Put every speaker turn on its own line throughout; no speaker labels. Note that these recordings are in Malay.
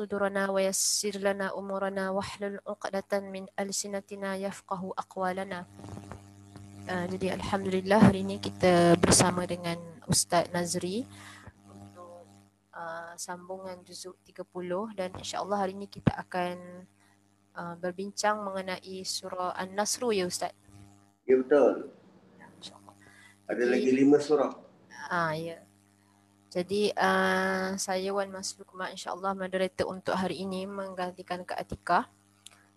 صدورنا ويسر لنا أمورنا واحلل عقدة من ألسنتنا يفقه أقوالنا uh, Jadi Alhamdulillah hari ini kita bersama dengan Ustaz Nazri untuk uh, sambungan juzuk 30 dan insyaAllah hari ini kita akan uh, berbincang mengenai surah An-Nasru ya Ustaz
Ya betul Ada lagi lima surah
Ah ya jadi uh, saya Wan Masluk Mak insyaAllah moderator untuk hari ini menggantikan Kak Atika.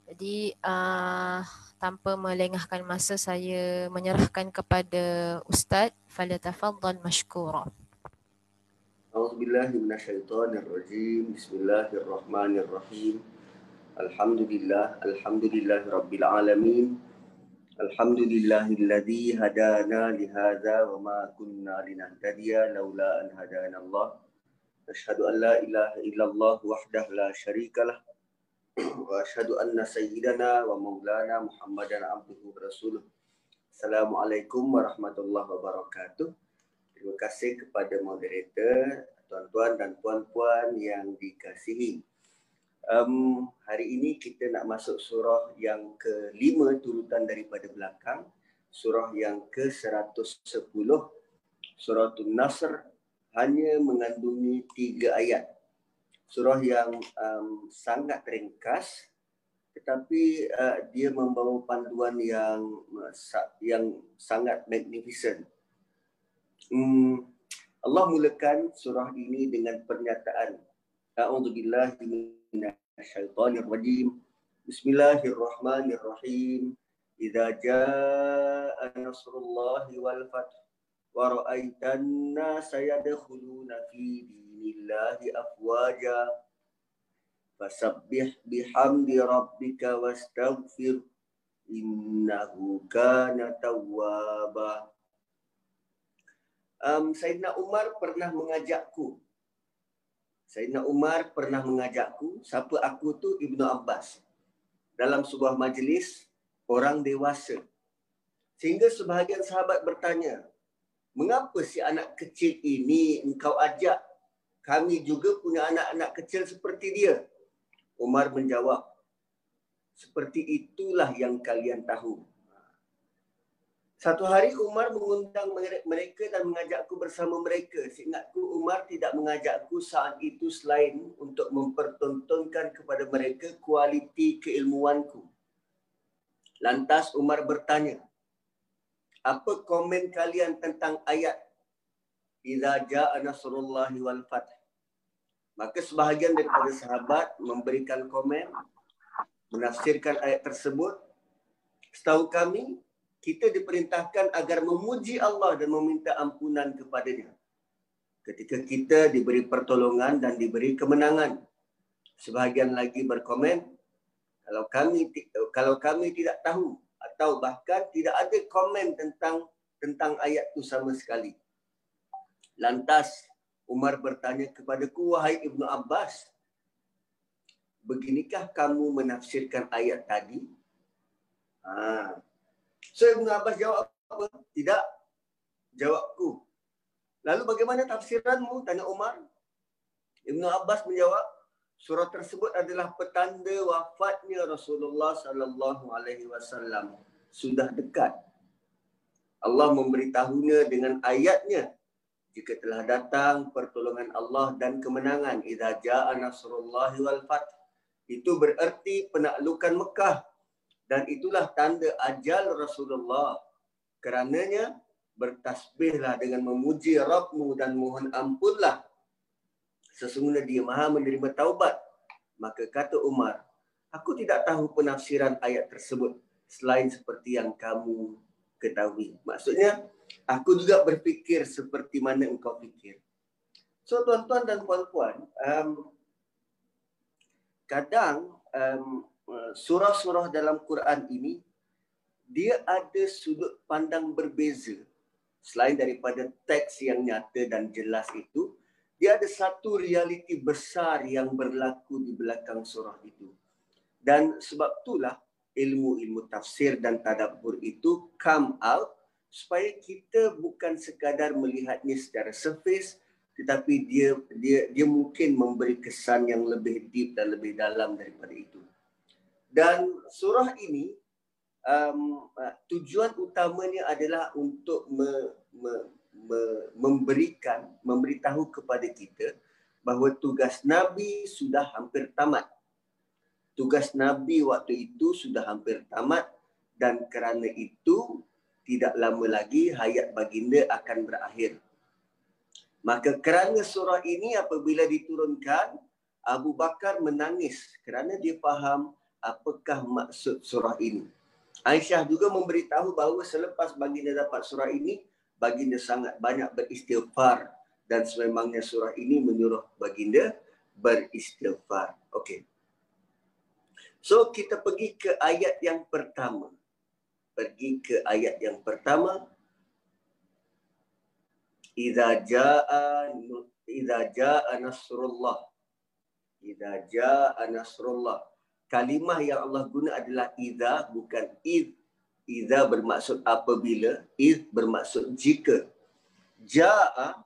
Jadi uh, tanpa melengahkan masa saya menyerahkan kepada Ustaz Falyatafaddal mashkura.
A'udzubillahi minasyaitonirrajim. Bismillahirrahmanirrahim. Alhamdulillah, alhamdulillahi rabbil alamin. الحمد لله الذي هدانا لهذا وما كنا لنهتدي لولا أن هدانا الله أشهد أن لا إله إلا الله وحده لا شريك له وأشهد أن سيدنا ومولانا محمدا عبده ورسوله السلام عليكم ورحمة الله وبركاته Terima kasih kepada moderator, tuan-tuan dan puan-puan yang dikasihi. Um, hari ini kita nak masuk surah yang kelima turutan daripada belakang. Surah yang ke-110. Surah Tun-Nasr hanya mengandungi tiga ayat. Surah yang um, sangat ringkas tetapi uh, dia membawa panduan yang yang sangat magnificent. Um, Allah mulakan surah ini dengan pernyataan A'udzubillahi الشيطان الرجيم بسم الله الرحمن الرحيم إذا جاء نصر الله والفتح ورأيت الناس يدخلون في دين الله أفواجا فسبح بحمد ربك واستغفر إنه كان توابا um, Sayyidina Umar pernah mengajakku Sayyidina Umar pernah mengajakku, siapa aku tu Ibnu Abbas. Dalam sebuah majlis orang dewasa. Sehingga sebahagian sahabat bertanya, mengapa si anak kecil ini engkau ajak? Kami juga punya anak-anak kecil seperti dia. Umar menjawab, seperti itulah yang kalian tahu. Satu hari Umar mengundang mereka dan mengajakku bersama mereka. Seingatku Umar tidak mengajakku saat itu selain untuk mempertontonkan kepada mereka kualiti keilmuanku. Lantas Umar bertanya, apa komen kalian tentang ayat Iza ja'a nasrullahi wal fath. Maka sebahagian daripada sahabat memberikan komen, menafsirkan ayat tersebut. Setahu kami, kita diperintahkan agar memuji Allah dan meminta ampunan kepadanya. Ketika kita diberi pertolongan dan diberi kemenangan. Sebahagian lagi berkomen, kalau kami kalau kami tidak tahu atau bahkan tidak ada komen tentang tentang ayat itu sama sekali. Lantas Umar bertanya kepadaku, wahai Ibnu Abbas, beginikah kamu menafsirkan ayat tadi? Ha, So Ibn Abbas jawab apa? Tidak. Jawabku. Lalu bagaimana tafsiranmu? Tanya Umar. Ibn Abbas menjawab, surah tersebut adalah petanda wafatnya Rasulullah sallallahu alaihi wasallam sudah dekat. Allah memberitahunya dengan ayatnya jika telah datang pertolongan Allah dan kemenangan idza jaa nasrullahi wal fath itu bererti penaklukan Mekah dan itulah tanda ajal Rasulullah. Kerananya bertasbihlah dengan memuji Rabbmu dan mohon ampunlah. Sesungguhnya dia maha menerima taubat. Maka kata Umar, aku tidak tahu penafsiran ayat tersebut selain seperti yang kamu ketahui. Maksudnya, aku juga berfikir seperti mana engkau fikir. So tuan-tuan dan puan-puan, um, kadang um, surah-surah dalam Quran ini dia ada sudut pandang berbeza selain daripada teks yang nyata dan jelas itu dia ada satu realiti besar yang berlaku di belakang surah itu dan sebab itulah ilmu-ilmu tafsir dan tadabbur itu come out supaya kita bukan sekadar melihatnya secara surface tetapi dia dia dia mungkin memberi kesan yang lebih deep dan lebih dalam daripada itu. Dan surah ini um, uh, tujuan utamanya adalah untuk me, me, me, memberikan memberitahu kepada kita bahawa tugas nabi sudah hampir tamat. Tugas nabi waktu itu sudah hampir tamat dan kerana itu tidak lama lagi hayat baginda akan berakhir. Maka kerana surah ini apabila diturunkan, Abu Bakar menangis kerana dia faham apakah maksud surah ini. Aisyah juga memberitahu bahawa selepas baginda dapat surah ini, baginda sangat banyak beristighfar dan sememangnya surah ini menyuruh baginda beristighfar. Okey. So kita pergi ke ayat yang pertama. Pergi ke ayat yang pertama idza jaa idza jaa nasrullah idza jaa nasrullah kalimah yang Allah guna adalah idza bukan id idza bermaksud apabila id bermaksud jika jaa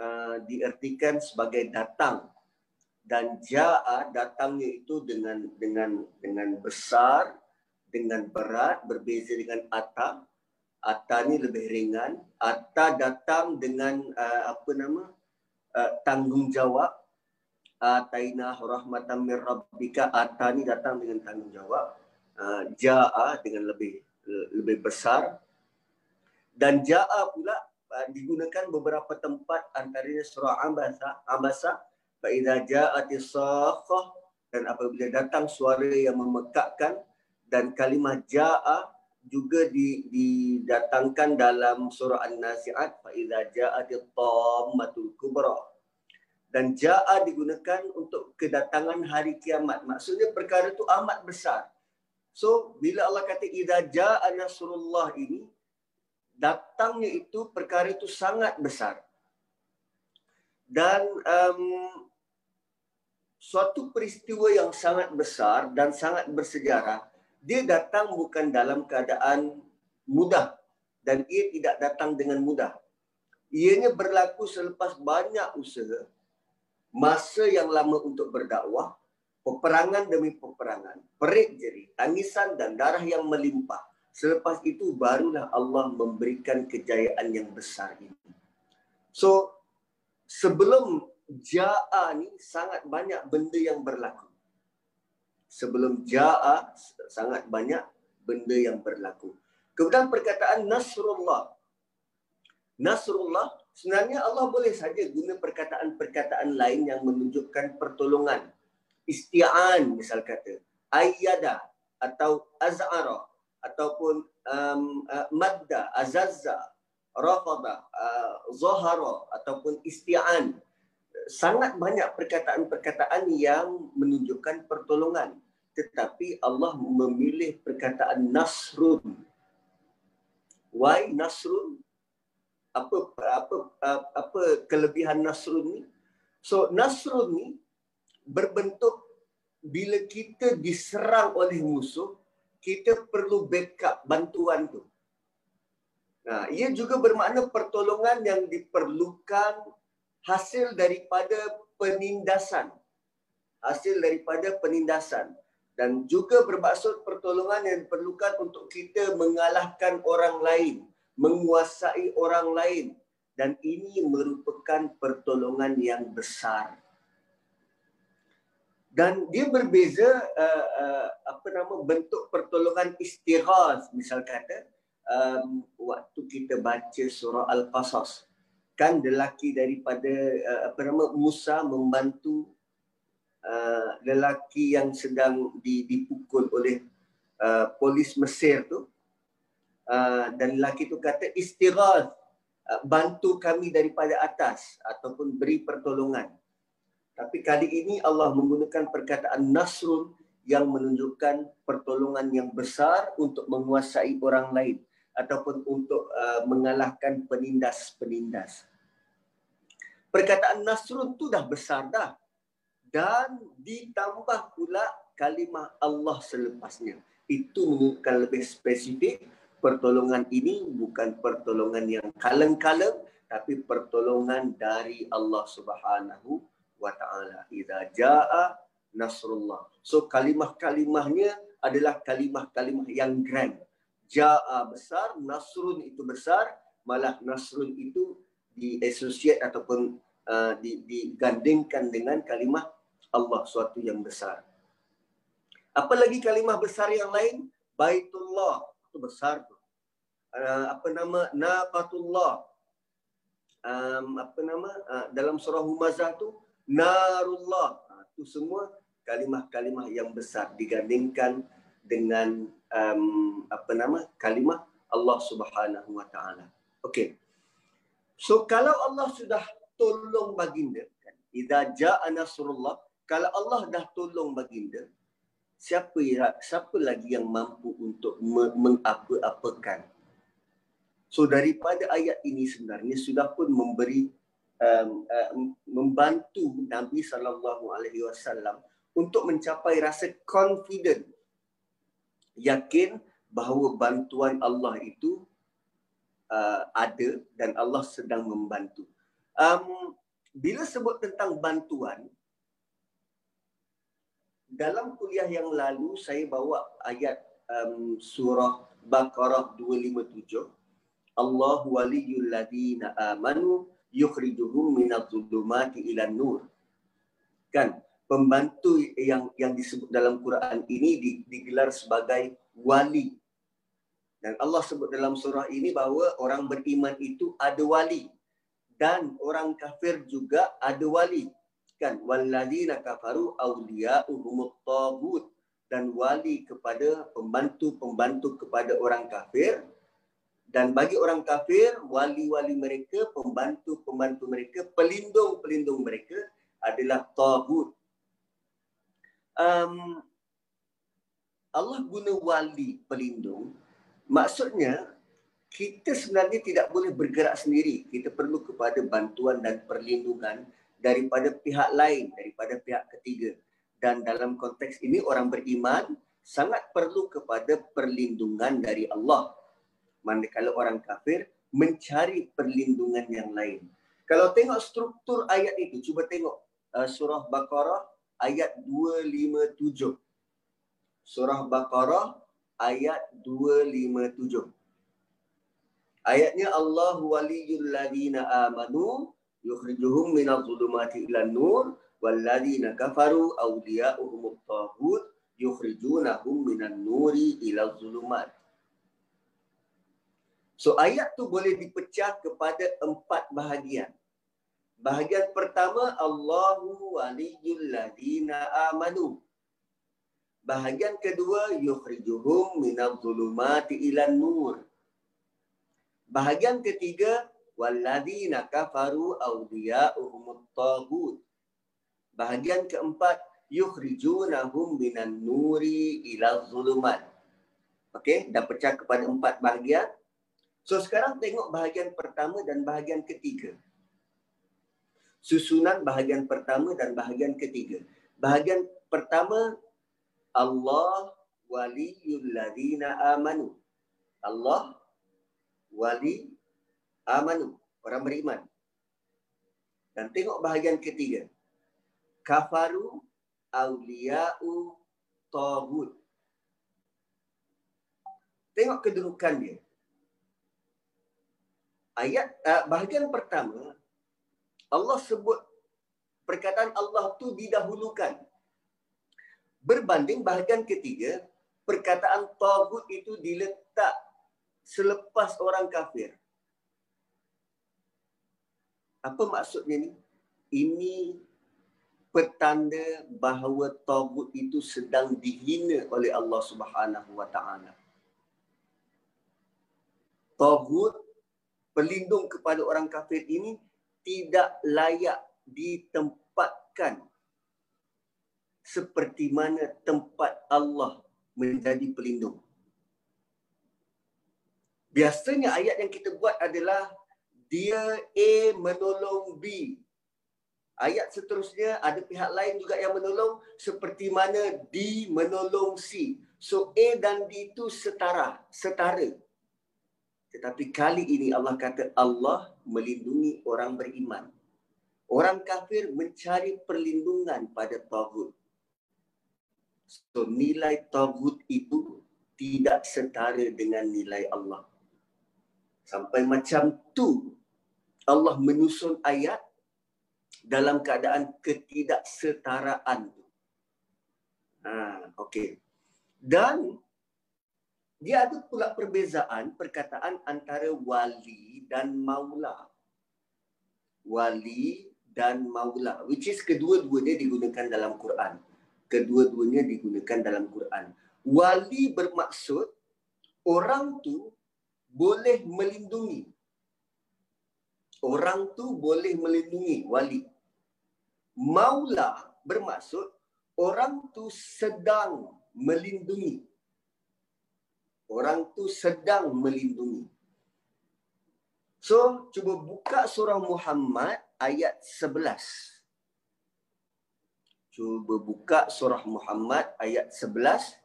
uh, diartikan sebagai datang dan jaa datangnya itu dengan dengan dengan besar dengan berat berbeza dengan atam Atta ni lebih ringan. Atta datang dengan uh, apa nama uh, tanggungjawab. Ataina rahmatan min rabbika. Atta ni datang dengan tanggungjawab. Uh, Ja'a dengan lebih lebih besar. Dan Ja'a pula uh, digunakan beberapa tempat antaranya surah Ambasa. Ambasa. Fa'idha ja'ati sakhah. Dan apabila datang suara yang memekakkan. Dan kalimah Ja'a juga didatangkan dalam surah An-Nasi'at fa idza ja'atit tammatul kubra dan ja'a digunakan untuk kedatangan hari kiamat. Maksudnya perkara itu amat besar. So bila Allah kata idza ja'a nasrullah ini datangnya itu perkara itu sangat besar. Dan um, suatu peristiwa yang sangat besar dan sangat bersejarah dia datang bukan dalam keadaan mudah. Dan ia tidak datang dengan mudah. Ianya berlaku selepas banyak usaha, masa yang lama untuk berdakwah, peperangan demi peperangan, perik jeri, tangisan dan darah yang melimpah. Selepas itu barulah Allah memberikan kejayaan yang besar ini. So sebelum Ja'a ni sangat banyak benda yang berlaku sebelum ja'a sangat banyak benda yang berlaku. Kemudian perkataan Nasrullah. Nasrullah sebenarnya Allah boleh saja guna perkataan-perkataan lain yang menunjukkan pertolongan. Isti'an misal kata. Ayyada atau az'ara ataupun um, uh, madda, azazza, rafada, uh, zahara ataupun isti'an sangat banyak perkataan-perkataan yang menunjukkan pertolongan tetapi Allah memilih perkataan nasrun why nasrun apa apa apa kelebihan nasrun ni so nasrun ni berbentuk bila kita diserang oleh musuh kita perlu backup bantuan tu Nah, ia juga bermakna pertolongan yang diperlukan hasil daripada penindasan. Hasil daripada penindasan. Dan juga bermaksud pertolongan yang diperlukan untuk kita mengalahkan orang lain. Menguasai orang lain. Dan ini merupakan pertolongan yang besar. Dan dia berbeza uh, uh, apa nama bentuk pertolongan istighaz misal kata um, waktu kita baca surah al-qasas kan lelaki daripada uh, apa nama Musa membantu uh, lelaki yang sedang dipukul oleh uh, polis Mesir tu uh, dan lelaki tu kata istighath uh, bantu kami daripada atas ataupun beri pertolongan tapi kali ini Allah menggunakan perkataan nasrun yang menunjukkan pertolongan yang besar untuk menguasai orang lain ataupun untuk uh, mengalahkan penindas-penindas. Perkataan Nasrun tu dah besar dah. Dan ditambah pula kalimah Allah selepasnya. Itu menunjukkan lebih spesifik pertolongan ini bukan pertolongan yang kaleng-kaleng tapi pertolongan dari Allah Subhanahu wa taala. Idza jaa nasrullah. So kalimah-kalimahnya adalah kalimah-kalimah yang grand. Jaa besar, nasrun itu besar, malah nasrun itu di associate ataupun uh, digandingkan dengan kalimah Allah suatu yang besar. Apalagi kalimah besar yang lain, Baitullah itu besar tu. Uh, apa nama? Naqatullah um, apa nama? Uh, dalam surah Humazah tu narullah. Uh, tu semua kalimah-kalimah yang besar digandingkan dengan um, apa nama? Kalimah Allah Subhanahu wa taala. Okey. So kalau Allah sudah tolong baginda kan idza jaa nasrullah kalau Allah dah tolong baginda siapa siapa lagi yang mampu untuk mengapa-apakan So daripada ayat ini sebenarnya sudah pun memberi um, uh, membantu Nabi sallallahu alaihi wasallam untuk mencapai rasa confident yakin bahawa bantuan Allah itu uh, ada dan Allah sedang membantu. Um, bila sebut tentang bantuan dalam kuliah yang lalu saya bawa ayat um, surah Baqarah 257 Allah waliyul ladina amanu yukhrijuhum minadh-dhulumati ilan nur. Kan pembantu yang yang disebut dalam Quran ini digelar sebagai wali. Dan Allah sebut dalam surah ini bahawa orang beriman itu ada wali dan orang kafir juga ada wali. Kan walladzina kafaru awliya'uhumut tagut dan wali kepada pembantu-pembantu kepada orang kafir dan bagi orang kafir, wali-wali mereka, pembantu-pembantu mereka, pelindung-pelindung mereka adalah tagut. Um, Allah guna wali pelindung. Maksudnya, kita sebenarnya tidak boleh bergerak sendiri. Kita perlu kepada bantuan dan perlindungan daripada pihak lain, daripada pihak ketiga. Dan dalam konteks ini, orang beriman sangat perlu kepada perlindungan dari Allah manakala orang kafir mencari perlindungan yang lain. Kalau tengok struktur ayat itu, cuba tengok uh, surah Baqarah ayat 257. Surah Baqarah ayat 257. Ayatnya Allah waliyul ladina amanu yukhrijuhum minadh dhulumati ila nur wal ladina kafaru awliya'uhum at-taghut yukhrijunahum minan nuri ila dhulumat. So ayat tu boleh dipecah kepada empat bahagian. Bahagian pertama Allahu waliyul ladina amanu. Bahagian kedua yukhrijuhum minadh dhulumati ila nur. Bahagian ketiga walladina kafaru awliya'uhum at-taghut. Bahagian keempat yukhrijunahum minan nuri ila dhulumat. Okey, dah pecah kepada empat bahagian. So sekarang tengok bahagian pertama dan bahagian ketiga. Susunan bahagian pertama dan bahagian ketiga. Bahagian pertama Allah waliyul ladina amanu. Allah wali amanu, orang beriman. Dan tengok bahagian ketiga. Kafaru awliya'u tagut. Tengok kedudukan dia ayat uh, bahagian pertama Allah sebut perkataan Allah tu didahulukan. Berbanding bahagian ketiga perkataan tagut itu diletak selepas orang kafir. Apa maksudnya ni? Ini petanda bahawa tagut itu sedang dihina oleh Allah Subhanahu wa taala. Tagut pelindung kepada orang kafir ini tidak layak ditempatkan seperti mana tempat Allah menjadi pelindung. Biasanya ayat yang kita buat adalah dia A menolong B. Ayat seterusnya ada pihak lain juga yang menolong seperti mana D menolong C. So A dan D itu setara, setara. Tetapi kali ini Allah kata Allah melindungi orang beriman. Orang kafir mencari perlindungan pada Tawud. So nilai Tawud itu tidak setara dengan nilai Allah. Sampai macam tu Allah menyusun ayat dalam keadaan ketidaksetaraan. Ha, okay. Dan dia ada pula perbezaan perkataan antara wali dan maula. Wali dan maula. Which is kedua-duanya digunakan dalam Quran. Kedua-duanya digunakan dalam Quran. Wali bermaksud orang tu boleh melindungi. Orang tu boleh melindungi wali. Maula bermaksud orang tu sedang melindungi. Orang tu sedang melindungi. So, cuba buka surah Muhammad ayat 11. Cuba buka surah Muhammad ayat 11.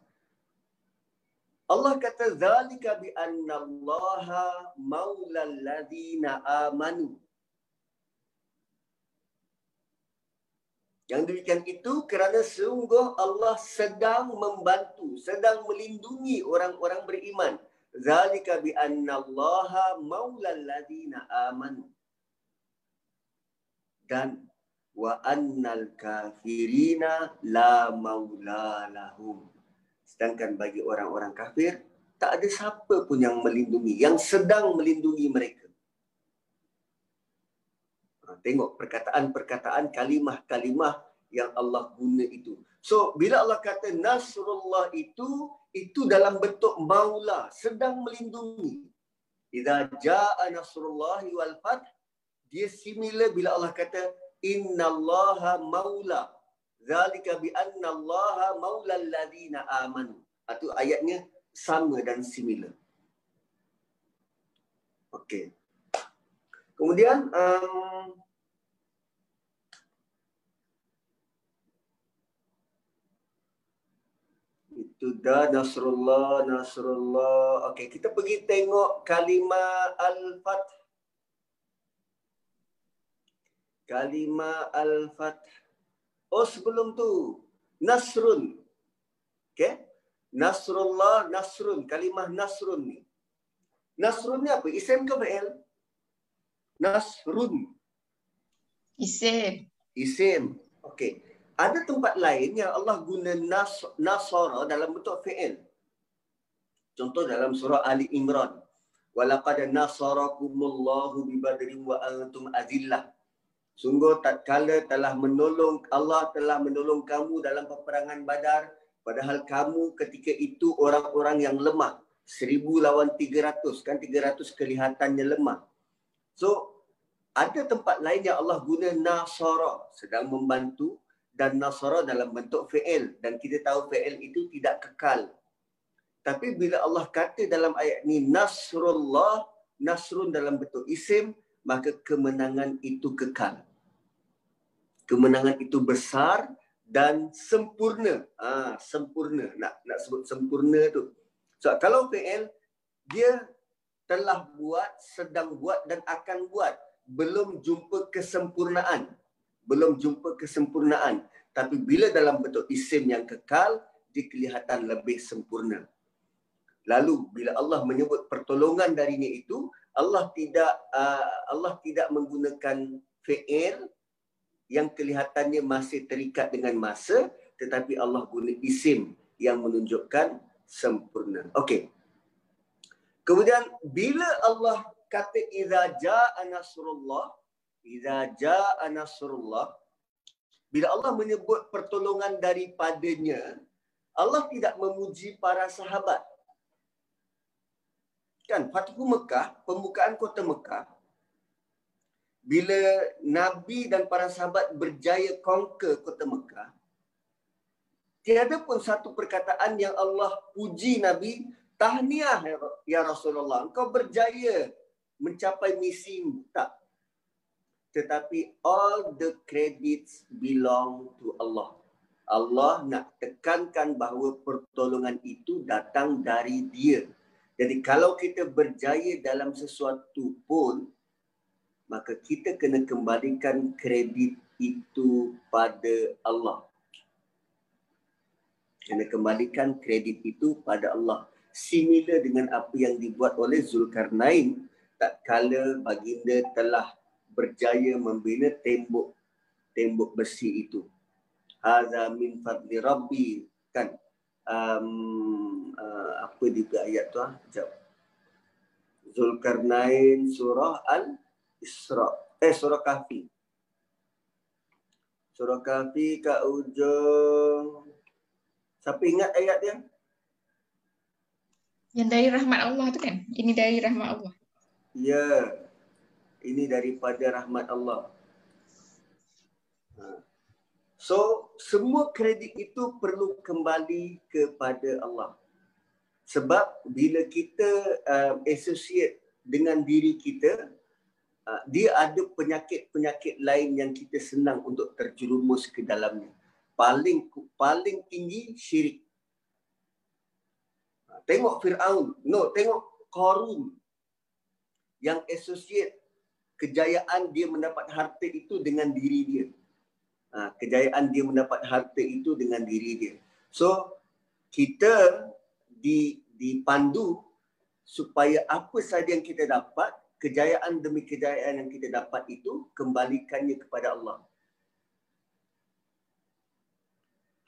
Allah kata zalika bi anna Allah maula alladhina amanu. Yang demikian itu kerana sungguh Allah sedang membantu, sedang melindungi orang-orang beriman. Zalika bi anna Allah maula alladhina amanu. Dan wa annal kafirina la maula lahum. Sedangkan bagi orang-orang kafir, tak ada siapa pun yang melindungi, yang sedang melindungi mereka. Ha, tengok perkataan-perkataan kalimah-kalimah yang Allah guna itu. So, bila Allah kata Nasrullah itu, itu dalam bentuk maula, sedang melindungi. Iza ja'a Nasrullahi wal fath, dia similar bila Allah kata Inna Allaha maula Zalika bi anna Allah maula alladhina amanu. Itu ayatnya sama dan similar. Okey. Kemudian um, itu dah Nasrullah, Nasrullah. Okey, kita pergi tengok kalimah Al-Fath. Kalimah Al-Fath. Oh sebelum tu Nasrun. Okay. Nasrullah, Nasrun. Kalimah Nasrun ni. Nasrun ni apa? Isim ke fi'il? Nasrun.
Isim.
Isim. Okay. Ada tempat lain yang Allah guna nas, nasara dalam bentuk fi'il. Contoh dalam surah Ali Imran. Walaqad nasarakumullahu bibadrin wa antum azillah. Sungguh tak kala telah menolong Allah telah menolong kamu dalam peperangan Badar padahal kamu ketika itu orang-orang yang lemah. Seribu lawan tiga ratus kan tiga ratus kelihatannya lemah. So ada tempat lain yang Allah guna nasara sedang membantu dan nasara dalam bentuk fi'il dan kita tahu fi'il itu tidak kekal. Tapi bila Allah kata dalam ayat ni nasrullah nasrun dalam bentuk isim maka kemenangan itu kekal kemenangan itu besar dan sempurna. Ah, sempurna. Nak nak sebut sempurna tu. So kalau PL dia telah buat, sedang buat dan akan buat, belum jumpa kesempurnaan. Belum jumpa kesempurnaan. Tapi bila dalam bentuk isim yang kekal, dia kelihatan lebih sempurna. Lalu bila Allah menyebut pertolongan darinya itu, Allah tidak uh, Allah tidak menggunakan fi'il yang kelihatannya masih terikat dengan masa tetapi Allah guna isim yang menunjukkan sempurna. Okey. Kemudian bila Allah kata idza jaa nasrullah, idza jaa nasrullah, bila Allah menyebut pertolongan daripadanya, Allah tidak memuji para sahabat. Kan Fathu Mekah, pembukaan kota Mekah, bila Nabi dan para sahabat berjaya conquer kota Mekah, tiada pun satu perkataan yang Allah puji Nabi, tahniah ya Rasulullah, engkau berjaya mencapai misi tak. Tetapi all the credits belong to Allah. Allah nak tekankan bahawa pertolongan itu datang dari dia. Jadi kalau kita berjaya dalam sesuatu pun, maka kita kena kembalikan kredit itu pada Allah. Kena kembalikan kredit itu pada Allah. Similar dengan apa yang dibuat oleh Zulkarnain tak kala baginda telah berjaya membina tembok tembok besi itu. Hadza min fadli rabbi kan um, uh, apa juga ayat tu ah Zulkarnain surah al Isra eh surah Kahfi. Surah Kahfi kat ujung Siapa ingat ayat dia?
Yang dari rahmat Allah tu kan? Ini dari rahmat Allah.
Ya. Ini daripada rahmat Allah. Ha. So, semua kredit itu perlu kembali kepada Allah. Sebab bila kita uh, associate dengan diri kita, uh, dia ada penyakit-penyakit lain yang kita senang untuk terjerumus ke dalamnya. Paling paling tinggi syirik. Uh, tengok Fir'aun. No, tengok Qarun. Yang associate kejayaan dia mendapat harta itu dengan diri dia. Uh, kejayaan dia mendapat harta itu dengan diri dia. So, kita di dipandu supaya apa saja yang kita dapat kejayaan demi kejayaan yang kita dapat itu kembalikannya kepada Allah.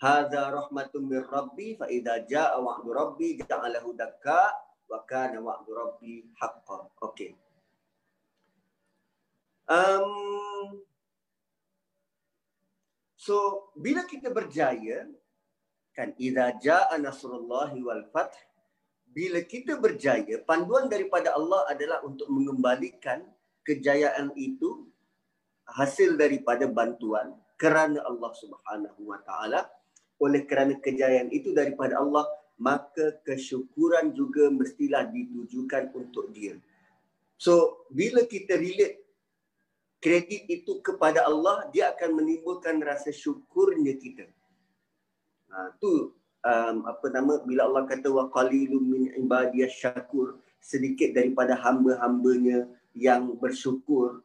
Hadza rahmatun mir rabbi fa idza jaa wa'du rabbi ja'alahu dakka wa kana wa'du rabbi haqqan. Okey. Um, so bila kita berjaya kan idza jaa nasrullahi wal fath bila kita berjaya, panduan daripada Allah adalah untuk mengembalikan kejayaan itu hasil daripada bantuan kerana Allah Subhanahu Wa Taala. Oleh kerana kejayaan itu daripada Allah, maka kesyukuran juga mestilah ditujukan untuk dia. So, bila kita relate kredit itu kepada Allah, dia akan menimbulkan rasa syukurnya kita. Ha, tu um, apa nama bila Allah kata wa qalilum min ibadiyas syakur sedikit daripada hamba-hambanya yang bersyukur.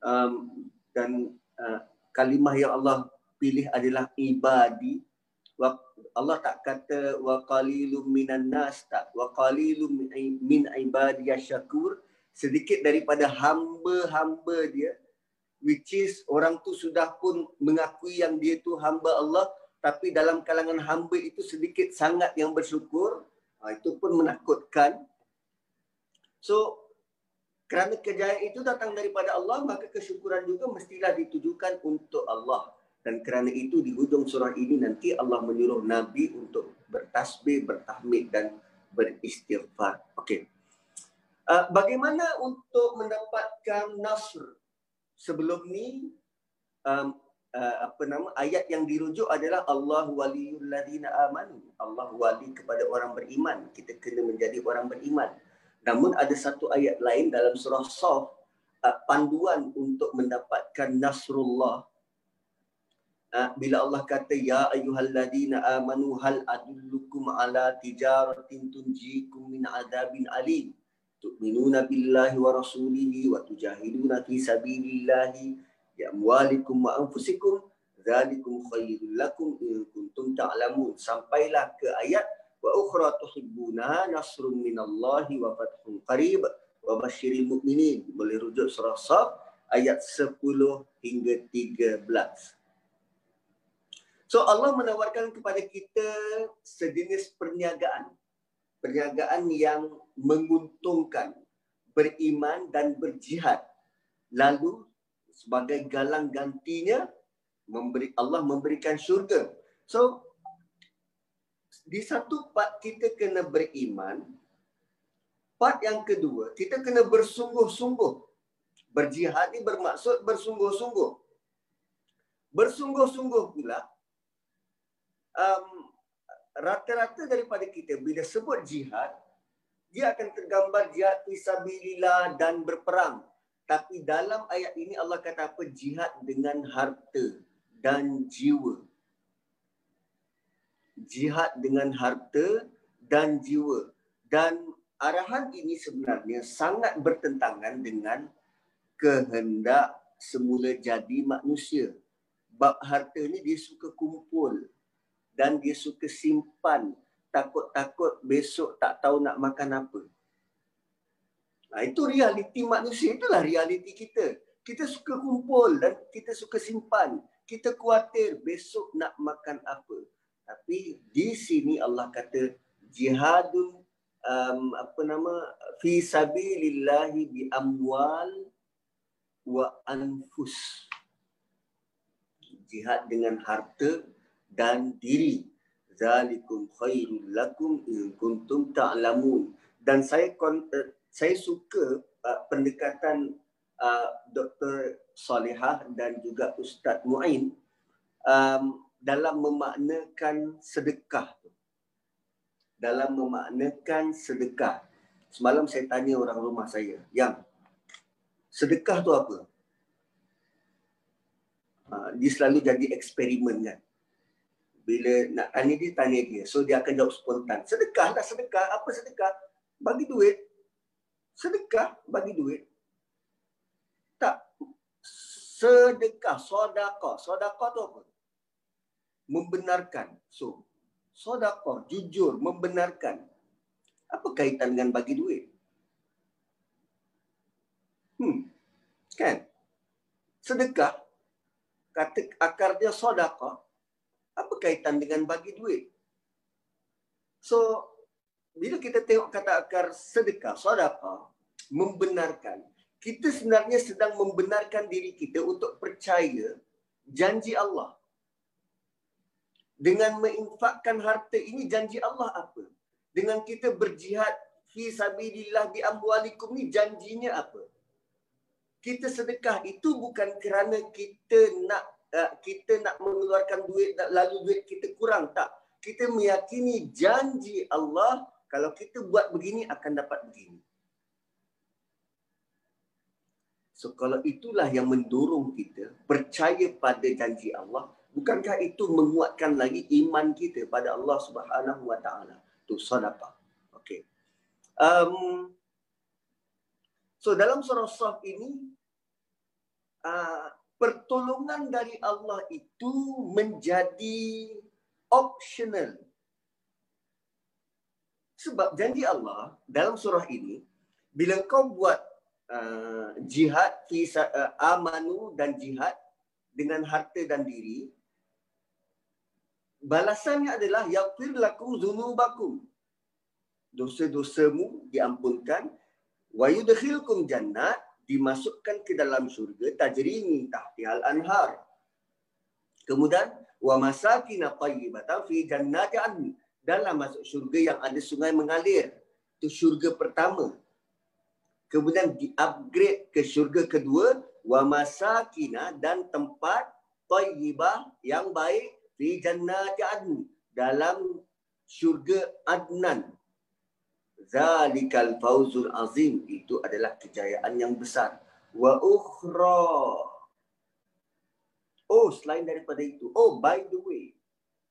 Um, dan uh, kalimah yang Allah pilih adalah ibadi. Allah tak kata wa qalilum minan nas tak. Wa qalilum min ibadiyas syakur sedikit daripada hamba-hamba dia which is orang tu sudah pun mengakui yang dia tu hamba Allah tapi dalam kalangan hamba itu sedikit sangat yang bersyukur ha, itu pun menakutkan. So kerana kejayaan itu datang daripada Allah maka kesyukuran juga mestilah ditujukan untuk Allah. Dan kerana itu di hujung surah ini nanti Allah menyuruh nabi untuk bertasbih bertahmid dan beristighfar. Okey uh, bagaimana untuk mendapatkan nasr sebelum ni um, uh, apa nama ayat yang dirujuk adalah Allah waliyul ladina amanu. Allah wali kepada orang beriman. Kita kena menjadi orang beriman. Namun ada satu ayat lain dalam surah Saf uh, panduan untuk mendapatkan nasrullah. Uh, bila Allah kata ya ayyuhalladzina amanu hal adullukum ala tijaratin tunjikum min adabin alim tu'minuna billahi wa rasulihi wa tujahiduna fi sabilillahi ya amwalikum wa anfusikum zalikum khairul lakum in kuntum ta'lamun. Sampailah ke ayat wa ukhra tuhibbuna nasrun minallahi wa fathun qarib wa basyiril mu'minin. Boleh rujuk surah saf ayat 10 hingga 13 so Allah menawarkan kepada kita sejenis perniagaan. Perniagaan yang menguntungkan beriman dan berjihad lalu sebagai galang gantinya memberi Allah memberikan syurga. So di satu part kita kena beriman. Part yang kedua, kita kena bersungguh-sungguh. Berjihad ni bermaksud bersungguh-sungguh. Bersungguh-sungguh pula um, rata-rata daripada kita bila sebut jihad dia akan tergambar jihad fisabilillah dan berperang tapi dalam ayat ini Allah kata apa? Jihad dengan harta dan jiwa. Jihad dengan harta dan jiwa. Dan arahan ini sebenarnya sangat bertentangan dengan kehendak semula jadi manusia. Bab harta ni dia suka kumpul dan dia suka simpan. Takut-takut besok tak tahu nak makan apa. Nah, itu realiti manusia. Itulah realiti kita. Kita suka kumpul dan kita suka simpan. Kita khawatir besok nak makan apa. Tapi di sini Allah kata jihadun um, apa nama fi sabilillahi bi amwal wa anfus jihad dengan harta dan diri zalikum khairul lakum in kuntum ta'lamun dan saya uh, saya suka uh, pendekatan uh, Dr. Salihah dan juga Ustaz Muin um, dalam memaknakan sedekah dalam memaknakan sedekah semalam saya tanya orang rumah saya yang sedekah tu apa? Ha, dia selalu jadi eksperimen kan. Bila nak tanya dia, tanya dia. So dia akan jawab spontan. Sedekah lah sedekah. Apa sedekah? Bagi duit. Sedekah bagi duit. Tak. Sedekah, sodakah. Sodakah tu apa? Membenarkan. So, sodakah, jujur, membenarkan. Apa kaitan dengan bagi duit? Hmm. Kan? Sedekah kata akar dia apa kaitan dengan bagi duit? So bila kita tengok kata akar sedekah, sedekah membenarkan kita sebenarnya sedang membenarkan diri kita untuk percaya janji Allah. Dengan menginfakkan harta ini janji Allah apa? Dengan kita berjihad fi sabilillah bi amwalikum ni janjinya apa? kita sedekah itu bukan kerana kita nak kita nak mengeluarkan duit lalu duit kita kurang tak? Kita meyakini janji Allah kalau kita buat begini akan dapat begini. So kalau itulah yang mendorong kita percaya pada janji Allah bukankah itu menguatkan lagi iman kita pada Allah Subhanahu wa taala? Tu sedekah. Okey. Um, So dalam surah Saf ini uh, pertolongan dari Allah itu menjadi optional. Sebab janji Allah dalam surah ini bila kau buat uh, jihad uh, amanu dan jihad dengan harta dan diri balasannya adalah yaghfir lakum dzunubakum dosa-dosamu diampunkan wa yudkhilkum jannat dimasukkan ke dalam syurga tajrini tahtihal anhar. Kemudian wa masakin tayyibatan fi jannati dalam masuk syurga yang ada sungai mengalir. Itu syurga pertama. Kemudian di-upgrade ke syurga kedua wa masakina dan tempat tayyibah yang baik fi jannati dalam syurga adnan zalikal fauzul azim. Itu adalah kejayaan yang besar. Wa ukhra. Oh selain daripada itu oh by the way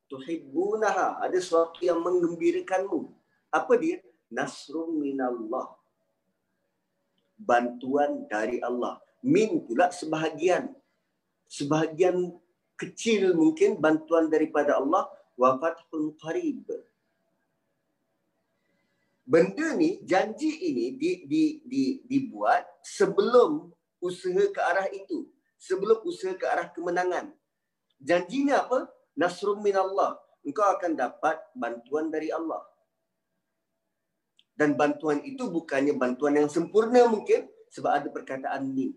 tuhibbunaha ada sesuatu yang menggembirakanmu apa dia? Nasrum minallah. Bantuan dari Allah. Min pula sebahagian. Sebahagian kecil mungkin bantuan daripada Allah. Wa fathun qarib benda ni janji ini di, di, di, dibuat sebelum usaha ke arah itu. Sebelum usaha ke arah kemenangan. Janjinya apa? Nasrum minallah. Engkau akan dapat bantuan dari Allah. Dan bantuan itu bukannya bantuan yang sempurna mungkin sebab ada perkataan ni.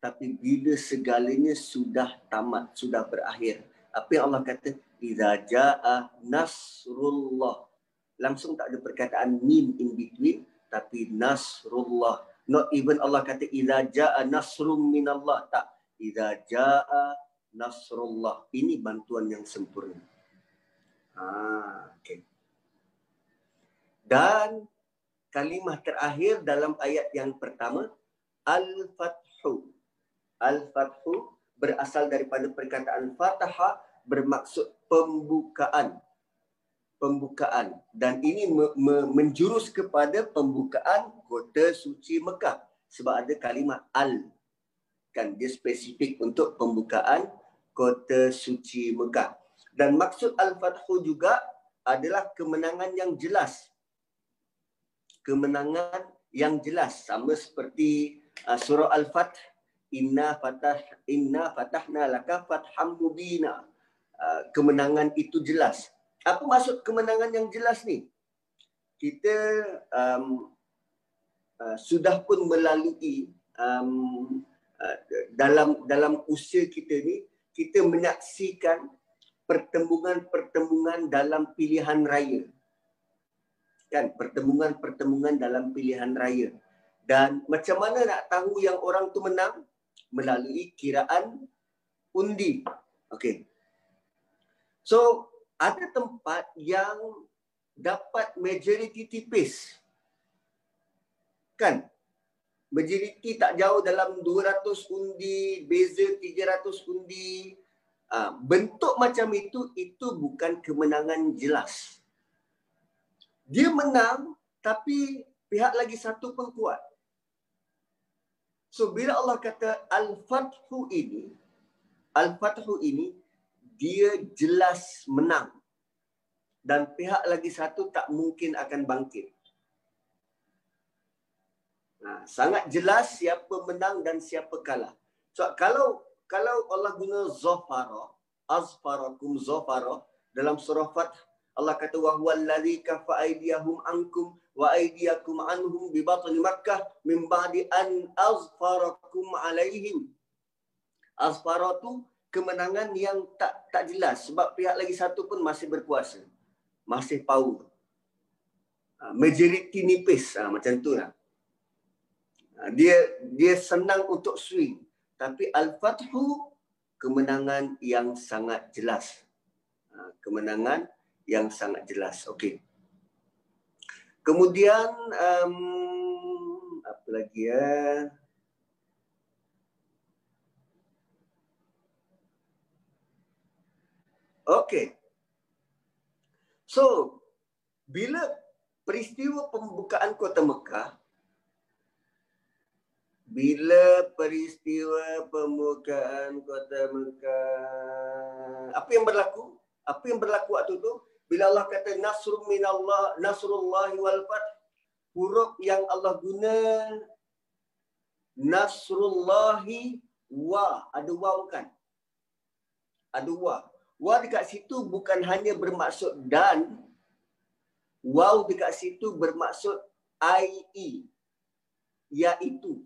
Tapi bila segalanya sudah tamat sudah berakhir apa yang Allah kata? Idza jaa nasrullah langsung tak ada perkataan min in between tapi nasrullah. Not even Allah kata idza jaa nasrum minallah. Tak. Idza jaa nasrullah. Ini bantuan yang sempurna. Ha okey. Dan kalimah terakhir dalam ayat yang pertama al-fathu. Al-fathu berasal daripada perkataan fataha bermaksud pembukaan pembukaan. Dan ini me- me- menjurus kepada pembukaan kota suci Mekah. Sebab ada kalimah al. Kan dia spesifik untuk pembukaan kota suci Mekah. Dan maksud al-fathu juga adalah kemenangan yang jelas. Kemenangan yang jelas. Sama seperti uh, surah al-fath inna fatah inna fatahna laka fatham mubina. Uh, kemenangan itu jelas apa maksud kemenangan yang jelas ni? Kita um, uh, sudah pun melalui um, uh, dalam dalam usia kita ni kita menyaksikan pertembungan-pertembungan dalam pilihan raya. Kan pertembungan-pertembungan dalam pilihan raya. Dan macam mana nak tahu yang orang tu menang? Melalui kiraan undi. Okay. So ada tempat yang dapat majoriti tipis. Kan? Majoriti tak jauh dalam 200 undi, beza 300 undi. Ha, bentuk macam itu, itu bukan kemenangan jelas. Dia menang tapi pihak lagi satu pun kuat. So bila Allah kata Al-Fathu ini, Al-Fathu ini dia jelas menang dan pihak lagi satu tak mungkin akan bangkit. Nah, sangat jelas siapa menang dan siapa kalah. So kalau kalau Allah guna zafara, azfarakum zafara dalam surah Fath Allah kata wa huwal ladzi kafa aydiyahum ankum wa aydiyakum anhum bi batni makkah min ba'di an azfarakum alaihim. Azfara tu kemenangan yang tak tak jelas sebab pihak lagi satu pun masih berkuasa. Masih power. Ha, majority nipis ha, macam tu lah. Ha, dia dia senang untuk swing. Tapi Al-Fathu kemenangan yang sangat jelas. Kemenangan yang sangat jelas. Okey. Kemudian um, apa lagi ya? Okey. So, bila peristiwa pembukaan kota Mekah bila peristiwa pembukaan kota Mekah apa yang berlaku? Apa yang berlaku waktu itu? Bila Allah kata nasrul minallah nasrullah wal fath huruf yang Allah guna nasrullahi wa ada waw kan? Ada waw. Waw dekat situ bukan hanya bermaksud dan. Waw dekat situ bermaksud IE. Iaitu.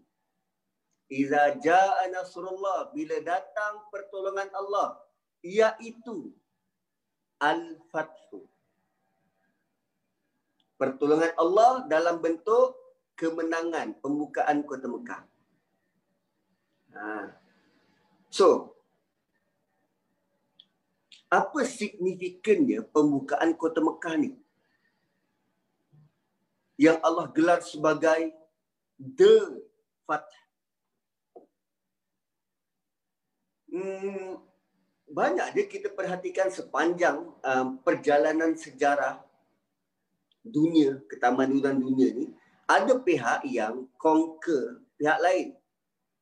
Iza ja'a nasrullah. Bila datang pertolongan Allah. Iaitu. Al-Fathu. Pertolongan Allah dalam bentuk kemenangan pembukaan kota Mekah. Ha. So, apa signifikannya pembukaan kota Mekah ni? Yang Allah gelar sebagai The Fath. Hmm, banyak dia kita perhatikan sepanjang um, perjalanan sejarah dunia, ketamadunan dunia ni, ada pihak yang conquer pihak lain.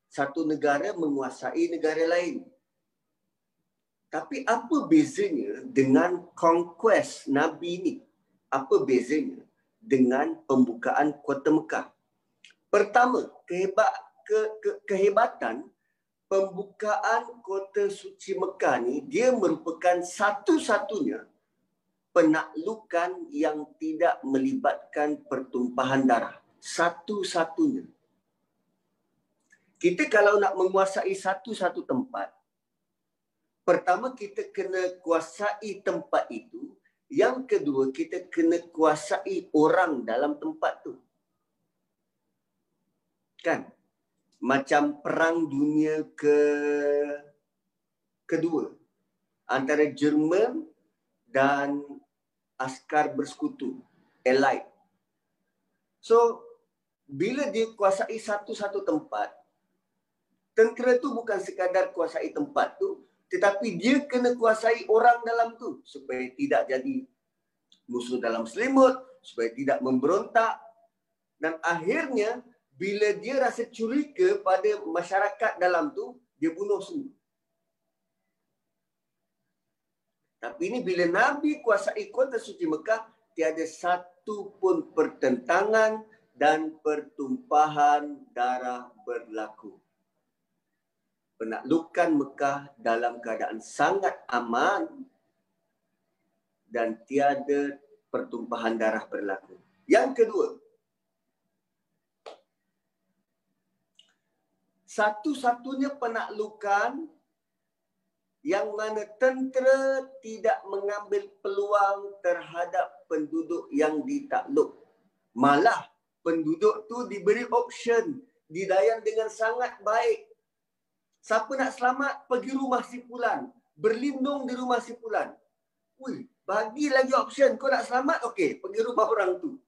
Satu negara menguasai negara lain. Tapi apa bezanya dengan conquest Nabi ini? Apa bezanya dengan pembukaan kota Mekah? Pertama, kehebat, ke, ke, kehebatan pembukaan kota suci Mekah ni dia merupakan satu-satunya penaklukan yang tidak melibatkan pertumpahan darah. Satu-satunya. Kita kalau nak menguasai satu-satu tempat, pertama kita kena kuasai tempat itu. Yang kedua kita kena kuasai orang dalam tempat tu. Kan? Macam perang dunia ke kedua antara Jerman dan askar bersekutu allied so bila dia kuasai satu-satu tempat tentera tu bukan sekadar kuasai tempat tu tetapi dia kena kuasai orang dalam tu supaya tidak jadi musuh dalam selimut supaya tidak memberontak. Dan akhirnya bila dia rasa curiga pada masyarakat dalam tu dia bunuh semua. Tapi ini bila Nabi kuasai kota suci Mekah tiada satu pun pertentangan dan pertumpahan darah berlaku penaklukan Mekah dalam keadaan sangat aman dan tiada pertumpahan darah berlaku. Yang kedua, satu-satunya penaklukan yang mana tentera tidak mengambil peluang terhadap penduduk yang ditakluk. Malah penduduk tu diberi option, didayan dengan sangat baik. Siapa nak selamat, pergi rumah si Pulan. Berlindung di rumah si Pulan. Ui, bagi lagi option. Kau nak selamat, okey. Pergi rumah orang tu.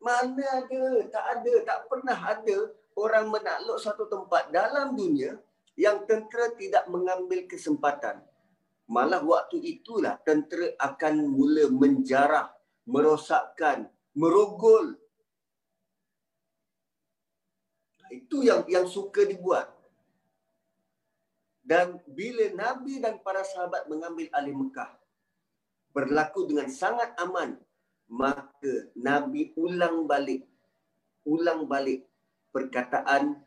Mana ada? Tak ada. Tak pernah ada orang menakluk satu tempat dalam dunia yang tentera tidak mengambil kesempatan. Malah waktu itulah tentera akan mula menjarah, merosakkan, merogol. Itu yang yang suka dibuat. Dan bila Nabi dan para sahabat mengambil alih Mekah, berlaku dengan sangat aman maka nabi ulang balik ulang balik perkataan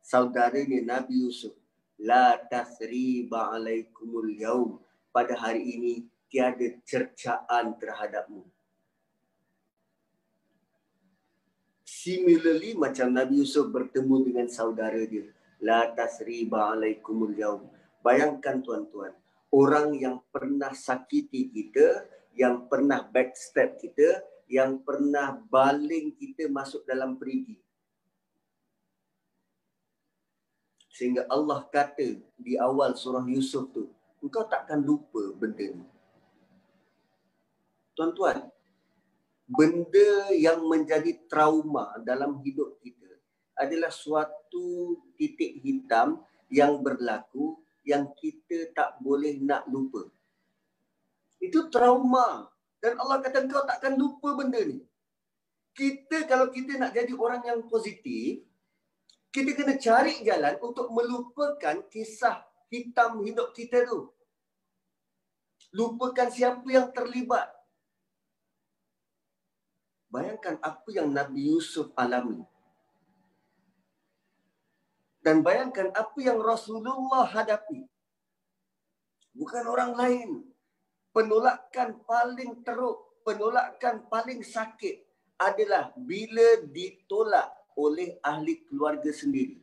saudaranya nabi Yusuf la tasriba alaikumul yaum. Pada hari ini tiada cercaan terhadapmu. Similarly macam nabi Yusuf bertemu dengan saudara dia la tasriba alaikumul yaum bayangkan tuan-tuan orang yang pernah sakiti kita, yang pernah backstab kita, yang pernah baling kita masuk dalam perigi. Sehingga Allah kata di awal surah Yusuf tu, engkau takkan lupa benda ni. Tuan-tuan, benda yang menjadi trauma dalam hidup kita adalah suatu titik hitam yang berlaku yang kita tak boleh nak lupa. Itu trauma. Dan Allah kata kau takkan lupa benda ni. Kita kalau kita nak jadi orang yang positif, kita kena cari jalan untuk melupakan kisah hitam hidup kita tu. Lupakan siapa yang terlibat. Bayangkan apa yang Nabi Yusuf alami. Dan bayangkan apa yang Rasulullah hadapi. Bukan orang lain. Penolakan paling teruk, penolakan paling sakit adalah bila ditolak oleh ahli keluarga sendiri.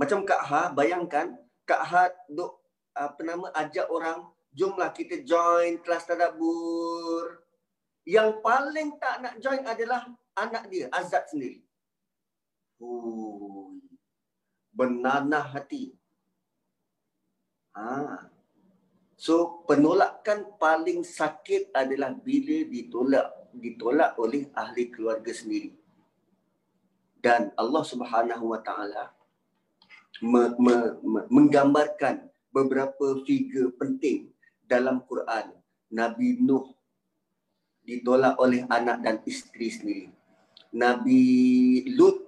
Macam Kak Ha, bayangkan Kak Ha duk apa nama ajak orang, jomlah kita join kelas tadabbur. Yang paling tak nak join adalah anak dia, Azad sendiri. Oh, benanah hati. Ha. So penolakan paling sakit adalah bila ditolak ditolak oleh ahli keluarga sendiri. Dan Allah Subhanahu Wa Taala menggambarkan beberapa figure penting dalam Quran. Nabi Nuh ditolak oleh anak dan isteri sendiri. Nabi Lut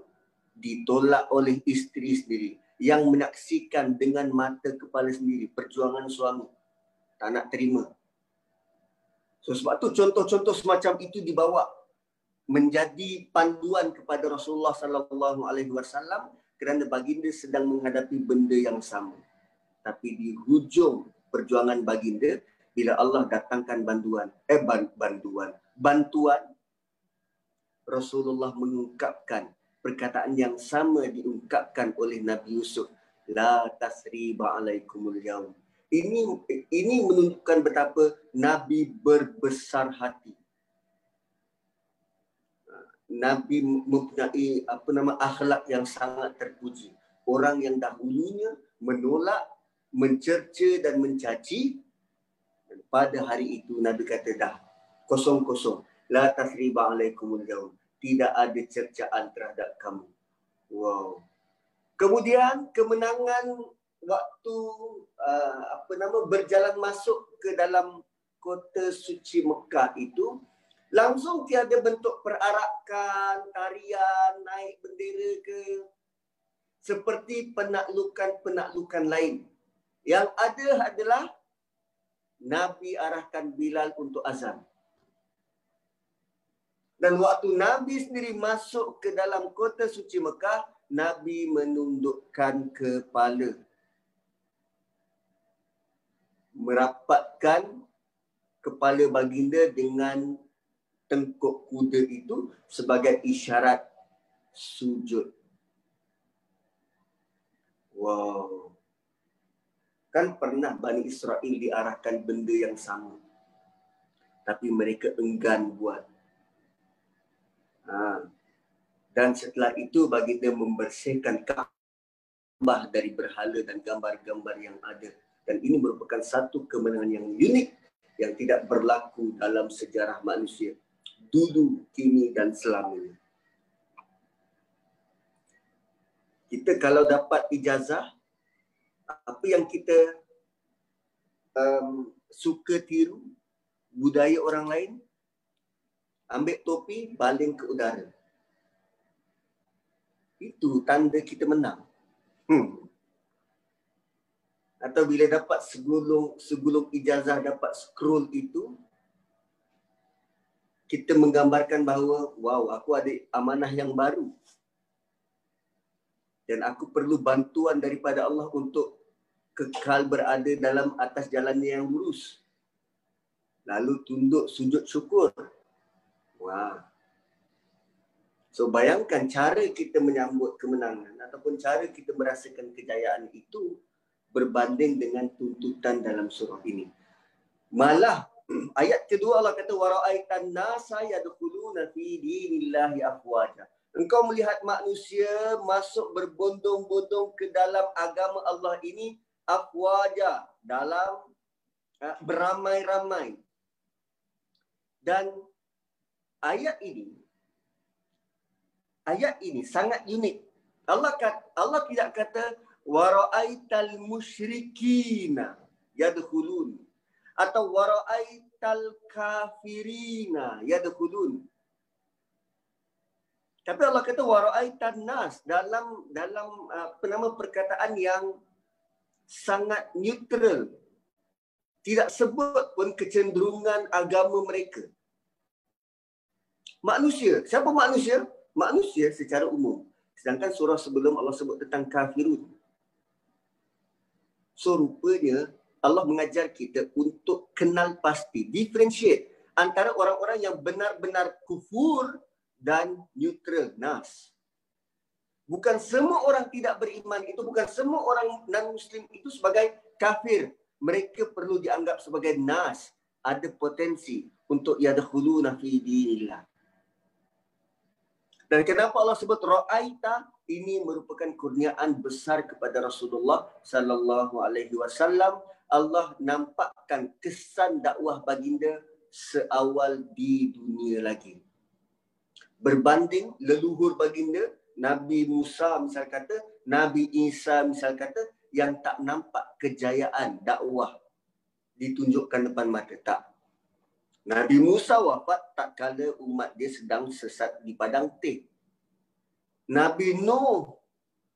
ditolak oleh isteri sendiri yang menyaksikan dengan mata kepala sendiri perjuangan suami tak nak terima. So sebab tu contoh-contoh semacam itu dibawa menjadi panduan kepada Rasulullah sallallahu alaihi wasallam kerana baginda sedang menghadapi benda yang sama. Tapi di hujung perjuangan baginda bila Allah datangkan bantuan eh bantuan bantuan Rasulullah mengungkapkan perkataan yang sama diungkapkan oleh Nabi Yusuf. La tasriba alaikumul yaum ini ini menunjukkan betapa nabi berbesar hati. Nabi mempunyai apa nama akhlak yang sangat terpuji. Orang yang dahulunya menolak mencerca dan mencaci pada hari itu nabi kata dah kosong-kosong. La tasriba alaikumul yaum tidak ada cercaan terhadap kamu. Wow. Kemudian kemenangan waktu uh, apa nama berjalan masuk ke dalam kota suci Mekah itu langsung tiada bentuk perarakan, tarian, naik bendera ke seperti penaklukan-penaklukan lain. Yang ada adalah Nabi arahkan Bilal untuk azan. Dan waktu Nabi sendiri masuk ke dalam kota suci Mekah, Nabi menundukkan kepala. Merapatkan kepala baginda dengan tengkuk kuda itu sebagai isyarat sujud. Wow. Kan pernah Bani Israel diarahkan benda yang sama. Tapi mereka enggan buat. Ha. Dan setelah itu bagi dia membersihkan Kaabah dari berhala dan gambar-gambar yang ada. Dan ini merupakan satu kemenangan yang unik yang tidak berlaku dalam sejarah manusia. Dulu, kini dan selamanya. Kita kalau dapat ijazah, apa yang kita um, suka tiru budaya orang lain ambil topi baling ke udara itu tanda kita menang hmm. atau bila dapat segulung segulung ijazah dapat scroll itu kita menggambarkan bahawa wow aku ada amanah yang baru dan aku perlu bantuan daripada Allah untuk kekal berada dalam atas jalan yang lurus. Lalu tunduk sujud syukur. Wah. So bayangkan cara kita menyambut kemenangan ataupun cara kita merasakan kejayaan itu berbanding dengan tuntutan dalam surah ini. Malah ayat kedua Allah kata wara'aitan nasa yadkhuluna fi dinillahi afwaja. Engkau melihat manusia masuk berbondong-bondong ke dalam agama Allah ini afwaja dalam uh, beramai-ramai. Dan ayat ini ayat ini sangat unik. Allah kata, Allah tidak kata wara'aital musyrikina yadkhulun atau wara'aital kafirina yadkhulun. Tapi Allah kata wara'aitan nas dalam dalam uh, penama perkataan yang sangat neutral. Tidak sebut pun kecenderungan agama mereka. Manusia. Siapa manusia? Manusia secara umum. Sedangkan surah sebelum Allah sebut tentang kafirun. So rupanya Allah mengajar kita untuk kenal pasti, differentiate antara orang-orang yang benar-benar kufur dan neutral, nas. Bukan semua orang tidak beriman itu bukan semua orang non muslim itu sebagai kafir. Mereka perlu dianggap sebagai nas, ada potensi untuk yadkhuluna fi dinillah. Dan kenapa Allah sebut ra'aita ini merupakan kurniaan besar kepada Rasulullah sallallahu alaihi wasallam. Allah nampakkan kesan dakwah baginda seawal di dunia lagi. Berbanding leluhur baginda Nabi Musa misal kata, Nabi Isa misal kata yang tak nampak kejayaan dakwah ditunjukkan depan mata tak. Nabi Musa wafat tak kala umat dia sedang sesat di padang teh. Nabi Nuh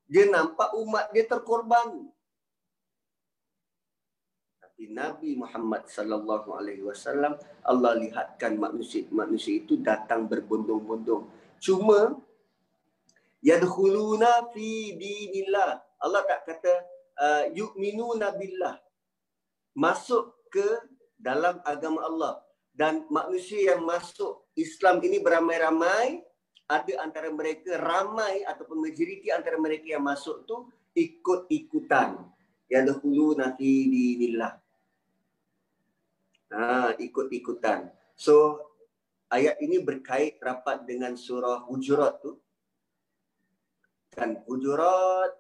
dia nampak umat dia terkorban. Tapi Nabi Muhammad sallallahu alaihi wasallam Allah lihatkan manusia manusia itu datang berbondong-bondong. Cuma yadkhuluna fi dinillah. Allah tak kata uh, yu'minuna billah. Masuk ke dalam agama Allah dan manusia yang masuk Islam ini beramai-ramai ada antara mereka ramai ataupun majoriti antara mereka yang masuk tu ikut-ikutan yadkhuluna fi dinillah. Ha, ikut-ikutan. So ayat ini berkait rapat dengan surah Hujurat tu kan hujurat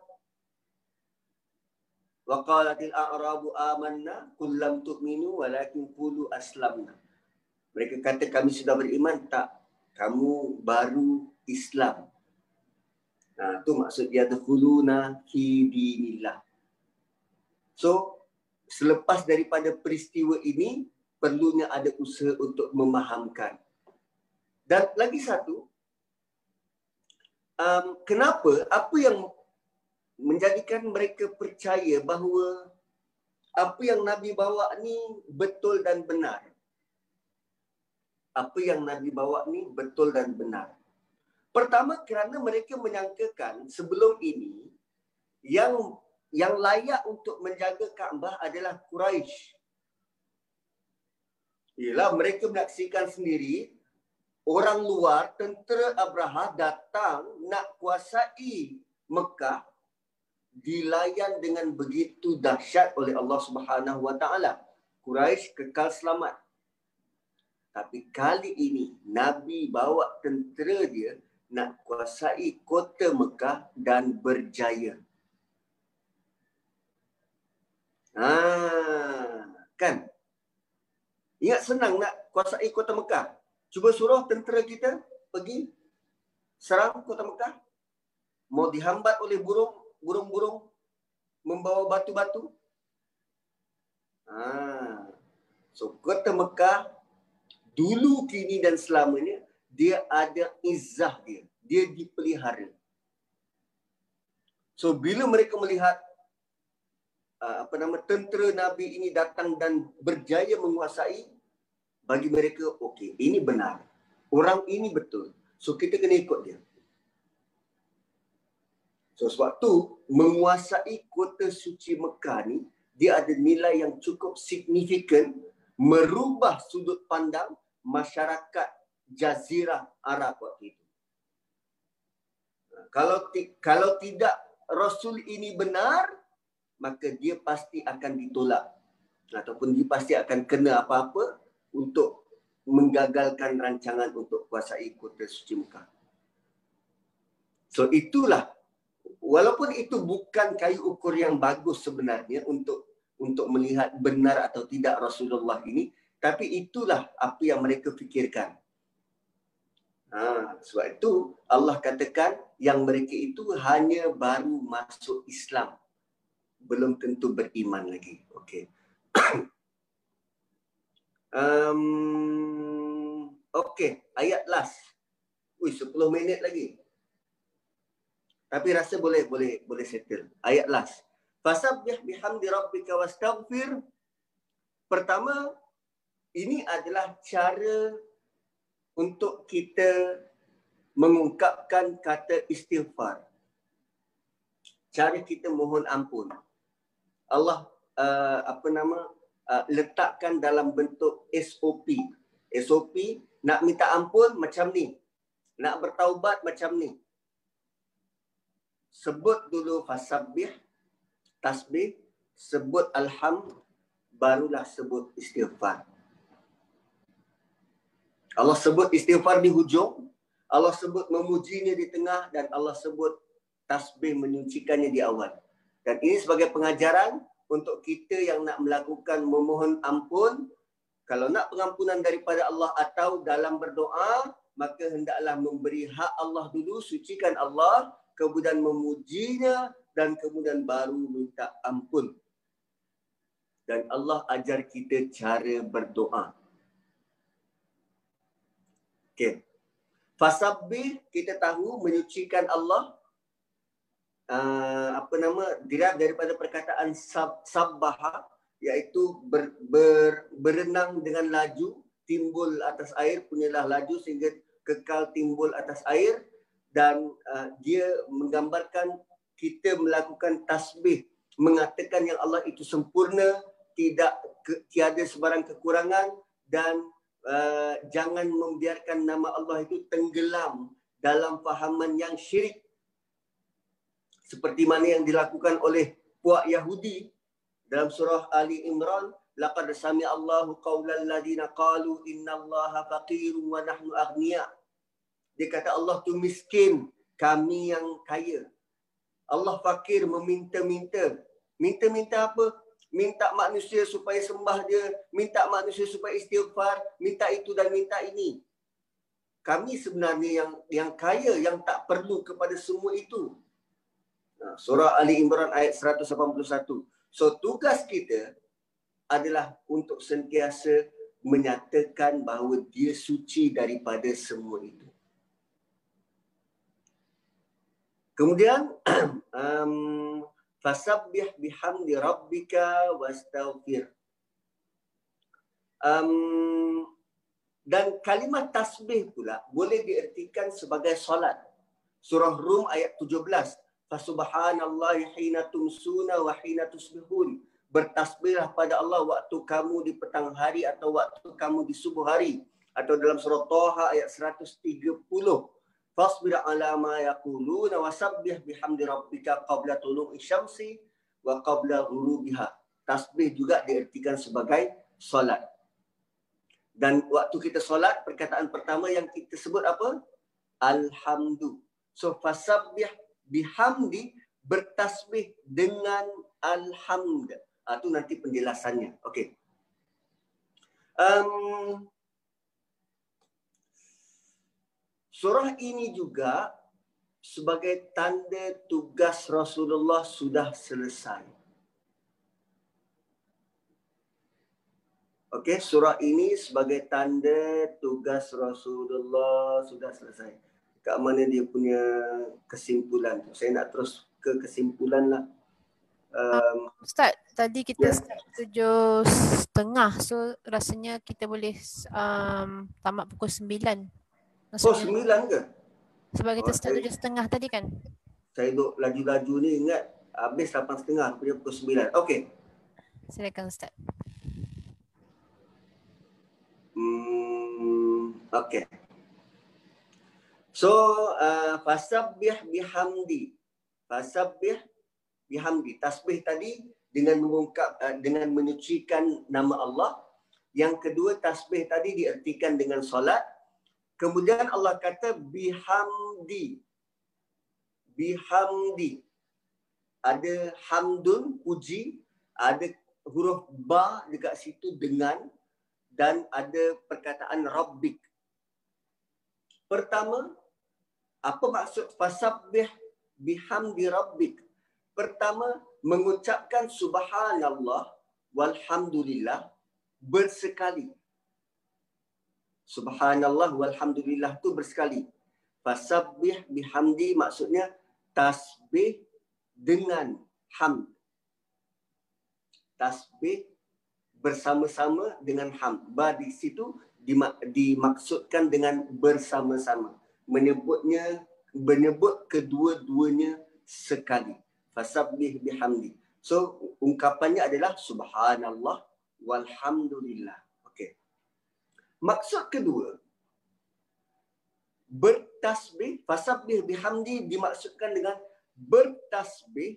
wa qalatil a'rabu amanna qul lam tu'minu walakin qulu aslamna mereka kata kami sudah beriman tak kamu baru Islam nah tu maksud dia taquluna fi dinillah So selepas daripada peristiwa ini perlunya ada usaha untuk memahamkan. Dan lagi satu, um, kenapa, apa yang menjadikan mereka percaya bahawa apa yang Nabi bawa ni betul dan benar. Apa yang Nabi bawa ni betul dan benar. Pertama kerana mereka menyangkakan sebelum ini yang yang layak untuk menjaga Kaabah adalah Quraisy. Ialah mereka menyaksikan sendiri orang luar tentera Abraha datang nak kuasai Mekah dilayan dengan begitu dahsyat oleh Allah Subhanahu Wa Taala. Quraisy kekal selamat. Tapi kali ini Nabi bawa tentera dia nak kuasai kota Mekah dan berjaya. Ha, kan? Ingat senang nak kuasai kota Mekah. Cuba suruh tentera kita pergi serang kota Mekah. Mau dihambat oleh burung, burung-burung membawa batu-batu. Ha. So kota Mekah dulu kini dan selamanya dia ada izah dia. Dia dipelihara. So bila mereka melihat uh, apa nama tentera Nabi ini datang dan berjaya menguasai bagi mereka okey ini benar. Orang ini betul. So kita kena ikut dia. So sebab tu menguasai kota suci Mekah ni dia ada nilai yang cukup signifikan merubah sudut pandang masyarakat jazirah Arab waktu itu. Kalau kalau tidak Rasul ini benar, maka dia pasti akan ditolak ataupun dia pasti akan kena apa-apa untuk menggagalkan rancangan untuk kuasai kota suci Mekah. So itulah walaupun itu bukan kayu ukur yang bagus sebenarnya untuk untuk melihat benar atau tidak Rasulullah ini, tapi itulah apa yang mereka fikirkan. Ha, sebab itu Allah katakan yang mereka itu hanya baru masuk Islam. Belum tentu beriman lagi. Okey. um, Okey, ayat last. Ui, 10 minit lagi. Tapi rasa boleh boleh boleh settle. Ayat last. Fasabbih bihamdi rabbika wastaghfir. Pertama, ini adalah cara untuk kita mengungkapkan kata istighfar. Cara kita mohon ampun. Allah uh, apa nama uh, letakkan dalam bentuk SOP. SOP nak minta ampun macam ni. Nak bertaubat macam ni. Sebut dulu fasabbih, tasbih, sebut alham, barulah sebut istighfar. Allah sebut istighfar di hujung, Allah sebut memujinya di tengah dan Allah sebut tasbih menyucikannya di awal. Dan ini sebagai pengajaran untuk kita yang nak melakukan memohon ampun, kalau nak pengampunan daripada Allah atau dalam berdoa, maka hendaklah memberi hak Allah dulu, sucikan Allah, kemudian memujinya dan kemudian baru minta ampun. Dan Allah ajar kita cara berdoa. Okey. Fasabbih kita tahu menyucikan Allah uh, apa nama dirab daripada perkataan sab, sabbaha iaitu ber, ber, berenang dengan laju timbul atas air punyalah laju sehingga kekal timbul atas air dan uh, dia menggambarkan kita melakukan tasbih mengatakan yang Allah itu sempurna tidak ke, tiada sebarang kekurangan dan uh, jangan membiarkan nama Allah itu tenggelam dalam fahaman yang syirik. Seperti mana yang dilakukan oleh puak Yahudi dalam surah Ali Imran laqad sami Allahu qaulal ladina qalu innallaha faqirun wa nahnu aghnia dia kata Allah tu miskin kami yang kaya. Allah fakir meminta-minta. Minta-minta apa minta manusia supaya sembah dia, minta manusia supaya istighfar, minta itu dan minta ini. Kami sebenarnya yang yang kaya yang tak perlu kepada semua itu. Surah Ali Imran ayat 181. So tugas kita adalah untuk sentiasa menyatakan bahawa dia suci daripada semua itu. Kemudian um, fasabbih bihamdi rabbika wastaghfir. Um, dan kalimat tasbih pula boleh diertikan sebagai solat. Surah Rum ayat 17. Fasubhanallahi hina tumsuna wa hina tusbihun bertasbihlah pada Allah waktu kamu di petang hari atau waktu kamu di subuh hari atau dalam surah Taha ayat 130 fasbir ala ma yaquluna wasabbih bihamdi rabbika qabla tulu'i syamsi wa qabla ghurubiha. Tasbih juga diartikan sebagai solat. Dan waktu kita solat perkataan pertama yang kita sebut apa? Alhamdu. So fasabbih bihamdi bertasbih dengan alhamdulillah itu ah, nanti penjelasannya. Okey. Um, surah ini juga sebagai tanda tugas Rasulullah sudah selesai. Okey, surah ini sebagai tanda tugas Rasulullah sudah selesai. Kat mana dia punya kesimpulan? Saya nak terus ke kesimpulan lah.
Um, Ustaz, tadi kita yeah. start tujuh setengah. So rasanya kita boleh um, tamat pukul sembilan.
Maksudnya, oh sembilan ke?
Sebab kita oh, start tujuh setengah tadi kan?
Saya duduk laju-laju ni ingat habis lapan setengah. Punya pukul sembilan. Okey.
Silakan Ustaz.
Hmm, Okey. So, uh, fasabbih bihamdi. Fasabbih bihamdi tasbih tadi dengan mengungkap uh, dengan menyucikan nama Allah yang kedua tasbih tadi diartikan dengan solat kemudian Allah kata bihamdi. Bihamdi. Ada hamdun puji. Ada huruf ba dekat situ dengan. Dan ada perkataan rabbik. Pertama apa maksud fasabbih bihamdi rabbik? Pertama, mengucapkan subhanallah walhamdulillah bersekali. Subhanallah walhamdulillah tu bersekali. Fasabbih bihamdi maksudnya tasbih dengan hamd. Tasbih bersama-sama dengan hamd. Ba di situ dimaksudkan dengan bersama-sama. Menyebutnya menyebut kedua-duanya sekali fasabbih bihamdi. So ungkapannya adalah subhanallah walhamdulillah. Maksud kedua bertasbih fasabbih bihamdi dimaksudkan dengan bertasbih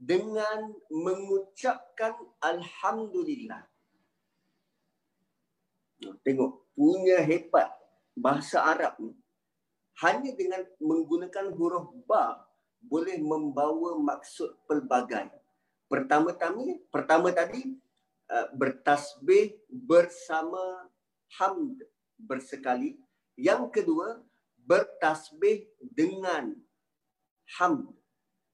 dengan mengucapkan alhamdulillah. Tengok punya hebat bahasa Arab ni hanya dengan menggunakan huruf ba boleh membawa maksud pelbagai. Pertama-tama, pertama tadi uh, bertasbih bersama hamd bersekali. Yang kedua, bertasbih dengan hamd.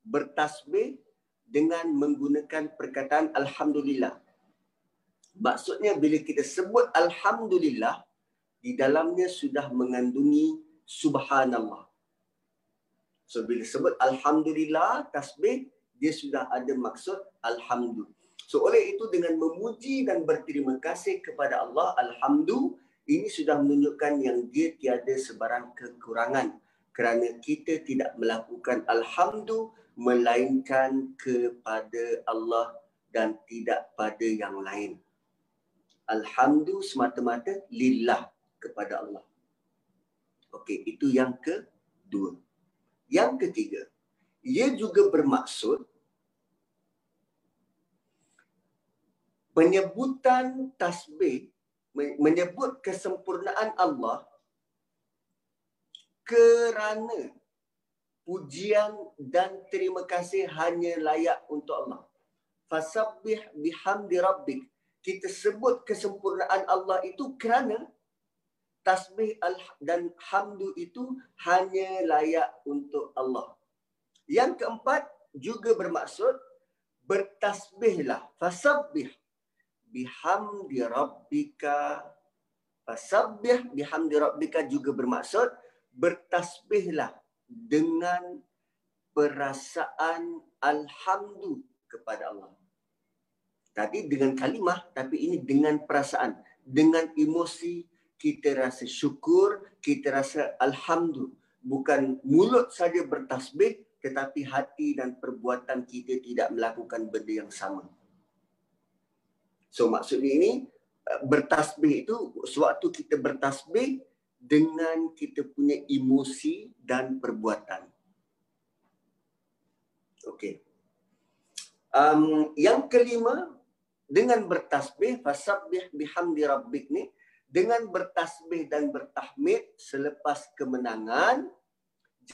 Bertasbih dengan menggunakan perkataan alhamdulillah. Maksudnya bila kita sebut alhamdulillah di dalamnya sudah mengandungi subhanallah. So bila sebut Alhamdulillah tasbih, dia sudah ada maksud Alhamdulillah. So oleh itu dengan memuji dan berterima kasih kepada Allah, Alhamdulillah, ini sudah menunjukkan yang dia tiada sebarang kekurangan. Kerana kita tidak melakukan Alhamdulillah, melainkan kepada Allah dan tidak pada yang lain. Alhamdulillah semata-mata lillah kepada Allah. Okey, itu yang kedua. Yang ketiga, ia juga bermaksud penyebutan tasbih menyebut kesempurnaan Allah kerana pujian dan terima kasih hanya layak untuk Allah. Fasabbih bihamdi rabbik. Kita sebut kesempurnaan Allah itu kerana tasbih dan hamdu itu hanya layak untuk Allah. Yang keempat juga bermaksud bertasbihlah fasabbih bihamdi rabbika fasabbih bihamdi rabbika juga bermaksud bertasbihlah dengan perasaan alhamdu kepada Allah. Tadi dengan kalimah tapi ini dengan perasaan, dengan emosi kita rasa syukur, kita rasa alhamdu. Bukan mulut saja bertasbih tetapi hati dan perbuatan kita tidak melakukan benda yang sama. So maksudnya ini eh, bertasbih itu sewaktu kita bertasbih dengan kita punya emosi dan perbuatan. Okey. Um, yang kelima dengan bertasbih fasabbih bihamdi rabbik ni dengan bertasbih dan bertahmid selepas kemenangan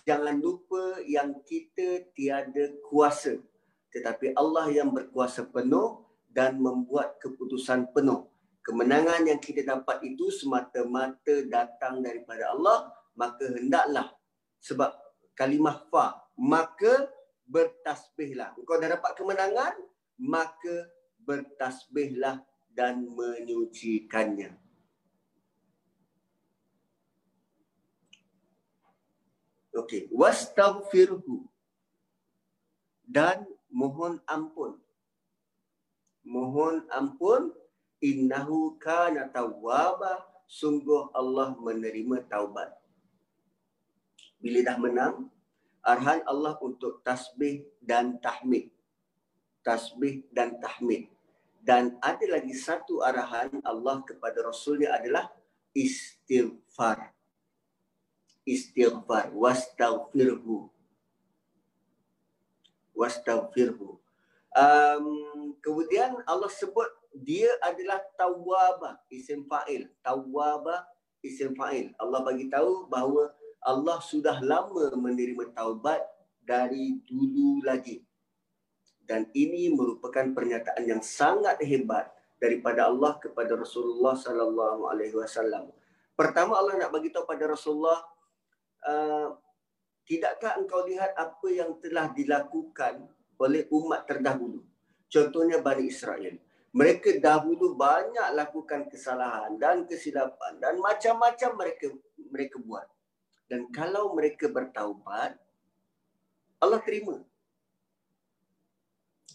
jangan lupa yang kita tiada kuasa tetapi Allah yang berkuasa penuh dan membuat keputusan penuh kemenangan yang kita dapat itu semata-mata datang daripada Allah maka hendaklah sebab kalimah fa maka bertasbihlah engkau dah dapat kemenangan maka bertasbihlah dan menyucikannya Okey, wastaghfirhu. Dan mohon ampun. Mohon ampun innahu kana tawwaba sungguh Allah menerima taubat. Bila dah menang, arahan Allah untuk tasbih dan tahmid. Tasbih dan tahmid. Dan ada lagi satu arahan Allah kepada Rasulnya adalah istighfar istighfar wastaghfirhu wastaghfirhu um, kemudian Allah sebut dia adalah tawwaba isim fa'il. Tawwaba isim fa'il. Allah bagi tahu bahawa Allah sudah lama menerima taubat dari dulu lagi. Dan ini merupakan pernyataan yang sangat hebat daripada Allah kepada Rasulullah sallallahu alaihi wasallam. Pertama Allah nak bagi tahu pada Rasulullah Uh, tidakkah engkau lihat apa yang telah dilakukan oleh umat terdahulu? Contohnya Bani Israel. Mereka dahulu banyak lakukan kesalahan dan kesilapan dan macam-macam mereka mereka buat. Dan kalau mereka bertaubat, Allah terima.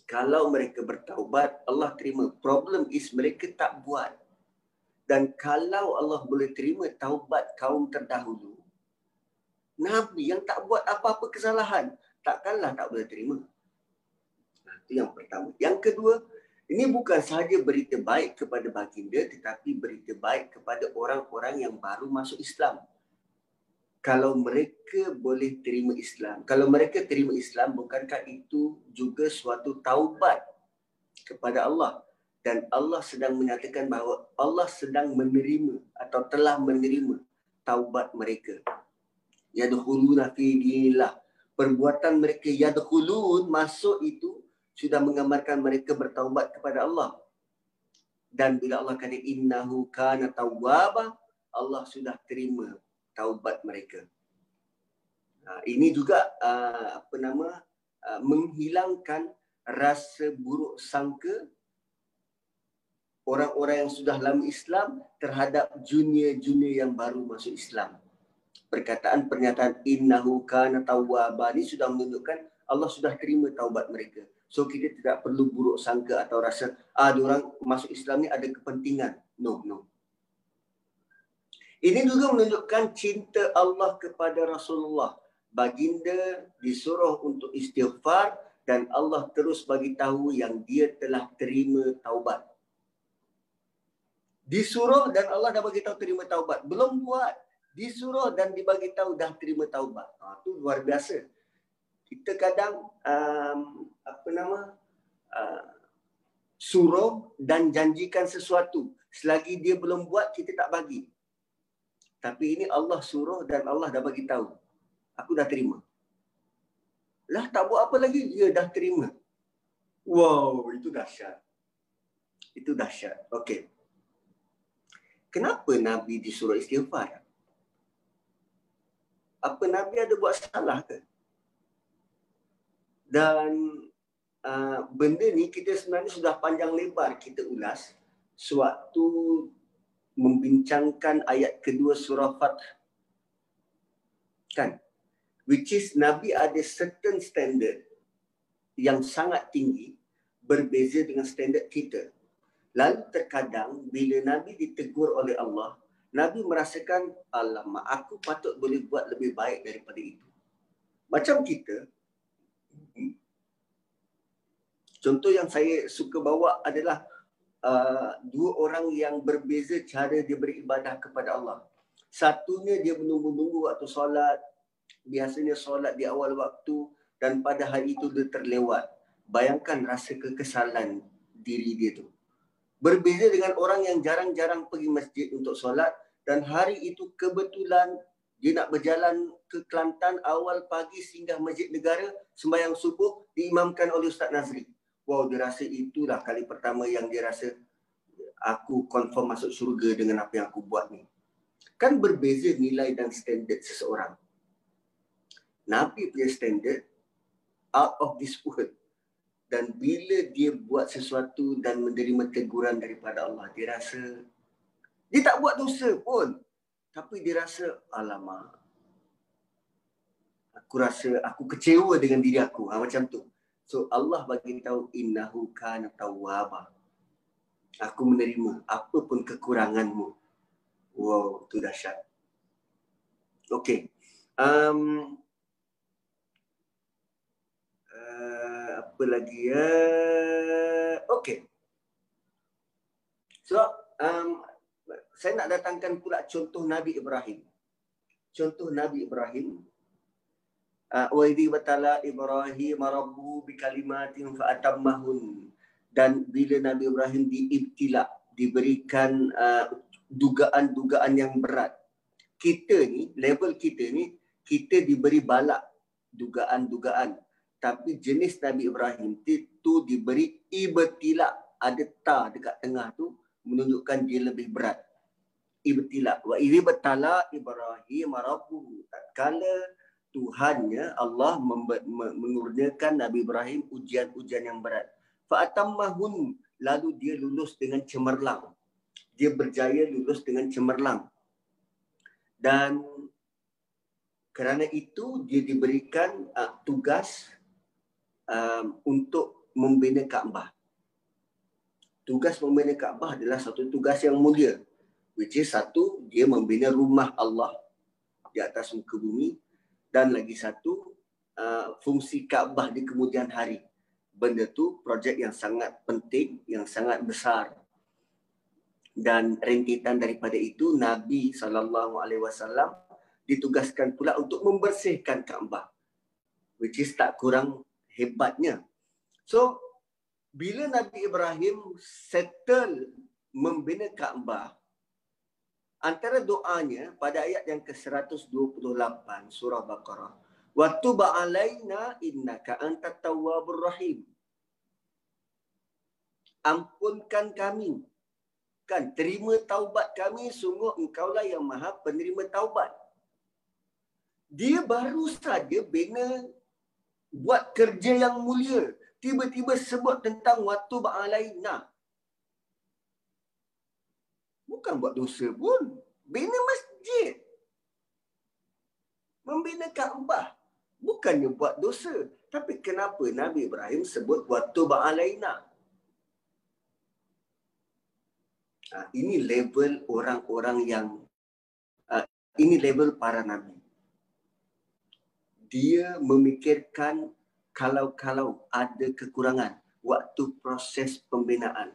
Kalau mereka bertaubat, Allah terima. Problem is mereka tak buat. Dan kalau Allah boleh terima taubat kaum terdahulu, Nabi yang tak buat apa-apa kesalahan, takkanlah tak boleh terima. Itu yang pertama. Yang kedua, ini bukan sahaja berita baik kepada baginda tetapi berita baik kepada orang-orang yang baru masuk Islam. Kalau mereka boleh terima Islam, kalau mereka terima Islam bukankah itu juga suatu taubat kepada Allah dan Allah sedang menyatakan bahawa Allah sedang menerima atau telah menerima taubat mereka yadkhuluna fi dinillah perbuatan mereka yadkhulun masuk itu sudah menggambarkan mereka bertaubat kepada Allah. Dan bila Allah kata innahu kana tawwaba Allah sudah terima taubat mereka. Ha, ini juga uh, apa nama uh, menghilangkan rasa buruk sangka orang-orang yang sudah lama Islam terhadap junior-junior yang baru masuk Islam. Perkataan pernyataan innahu kana tawwaba ni sudah menunjukkan Allah sudah terima taubat mereka. So kita tidak perlu buruk sangka atau rasa ah orang masuk Islam ni ada kepentingan. No, no. Ini juga menunjukkan cinta Allah kepada Rasulullah. Baginda disuruh untuk istighfar dan Allah terus bagi tahu yang dia telah terima taubat. Disuruh dan Allah dah bagi tahu terima taubat. Belum buat disuruh dan dibagi tahu dah terima taubat. Ha, tu luar biasa. Kita kadang um, apa nama uh, suruh dan janjikan sesuatu. Selagi dia belum buat kita tak bagi. Tapi ini Allah suruh dan Allah dah bagi tahu. Aku dah terima. Lah tak buat apa lagi? Dia dah terima. Wow, itu dahsyat. Itu dahsyat. Okey. Kenapa Nabi disuruh istighfar? apa Nabi ada buat salah ke? Dan uh, benda ni kita sebenarnya sudah panjang lebar kita ulas sewaktu membincangkan ayat kedua surah Fath. Kan? Which is Nabi ada certain standard yang sangat tinggi berbeza dengan standard kita. Lalu terkadang bila Nabi ditegur oleh Allah, Nabi merasakan, alamak aku patut boleh buat lebih baik daripada itu. Macam kita, contoh yang saya suka bawa adalah uh, dua orang yang berbeza cara dia beribadah kepada Allah. Satunya dia menunggu-nunggu waktu solat, biasanya solat di awal waktu dan pada hari itu dia terlewat. Bayangkan rasa kekesalan diri dia tu. Berbeza dengan orang yang jarang-jarang pergi masjid untuk solat dan hari itu kebetulan dia nak berjalan ke Kelantan awal pagi singgah Masjid Negara sembahyang subuh diimamkan oleh Ustaz Nazri. Wow, dia rasa itulah kali pertama yang dia rasa aku confirm masuk syurga dengan apa yang aku buat ni. Kan berbeza nilai dan standard seseorang. Nabi punya standard out of this world. Dan bila dia buat sesuatu dan menerima teguran daripada Allah, dia rasa dia tak buat dosa pun. Tapi dia rasa, alamak. Aku rasa aku kecewa dengan diri aku. Ha, macam tu. So Allah bagi tahu innahu kana tawwaba. Aku menerima apa pun kekuranganmu. Wow, tu dahsyat. Okay. Um, apa lagi ya? Okey. So, um, saya nak datangkan pula contoh Nabi Ibrahim. Contoh Nabi Ibrahim. Wa idhi batala Ibrahim rabbu bi kalimatin fa atammahun. Dan bila Nabi Ibrahim diibtila, diberikan uh, dugaan-dugaan yang berat. Kita ni, level kita ni, kita diberi balak dugaan-dugaan. Tapi jenis Nabi Ibrahim itu diberi ibtila. Ada ta dekat tengah tu menunjukkan dia lebih berat. Ibtila. Wa idhi batala Ibrahim rabbuhu. Tatkala Tuhannya Allah mengurniakan Nabi Ibrahim ujian-ujian yang berat fa atammahun lalu dia lulus dengan cemerlang dia berjaya lulus dengan cemerlang dan kerana itu dia diberikan uh, tugas um, untuk membina Kaabah. Tugas membina Kaabah adalah satu tugas yang mulia. Which is satu, dia membina rumah Allah di atas muka bumi. Dan lagi satu, uh, fungsi Kaabah di kemudian hari. Benda tu projek yang sangat penting, yang sangat besar. Dan rentetan daripada itu, Nabi SAW ditugaskan pula untuk membersihkan Kaabah. Which is tak kurang hebatnya. So bila Nabi Ibrahim settle membina Kaabah antara doanya pada ayat yang ke-128 surah Baqarah wa tuba alaina innaka antat tawwabur rahim. Ampunkan kami. Kan terima taubat kami sungguh engkaulah yang maha penerima taubat. Dia baru saja bina buat kerja yang mulia. Tiba-tiba sebut tentang waktu ba'alaina bukan buat dosa pun. Bina masjid. Membina Kaabah bukannya buat dosa. Tapi kenapa Nabi Ibrahim sebut waktu ba'alaina ha, ini level orang-orang yang uh, ini level para nabi. Dia memikirkan kalau-kalau ada kekurangan waktu proses pembinaan.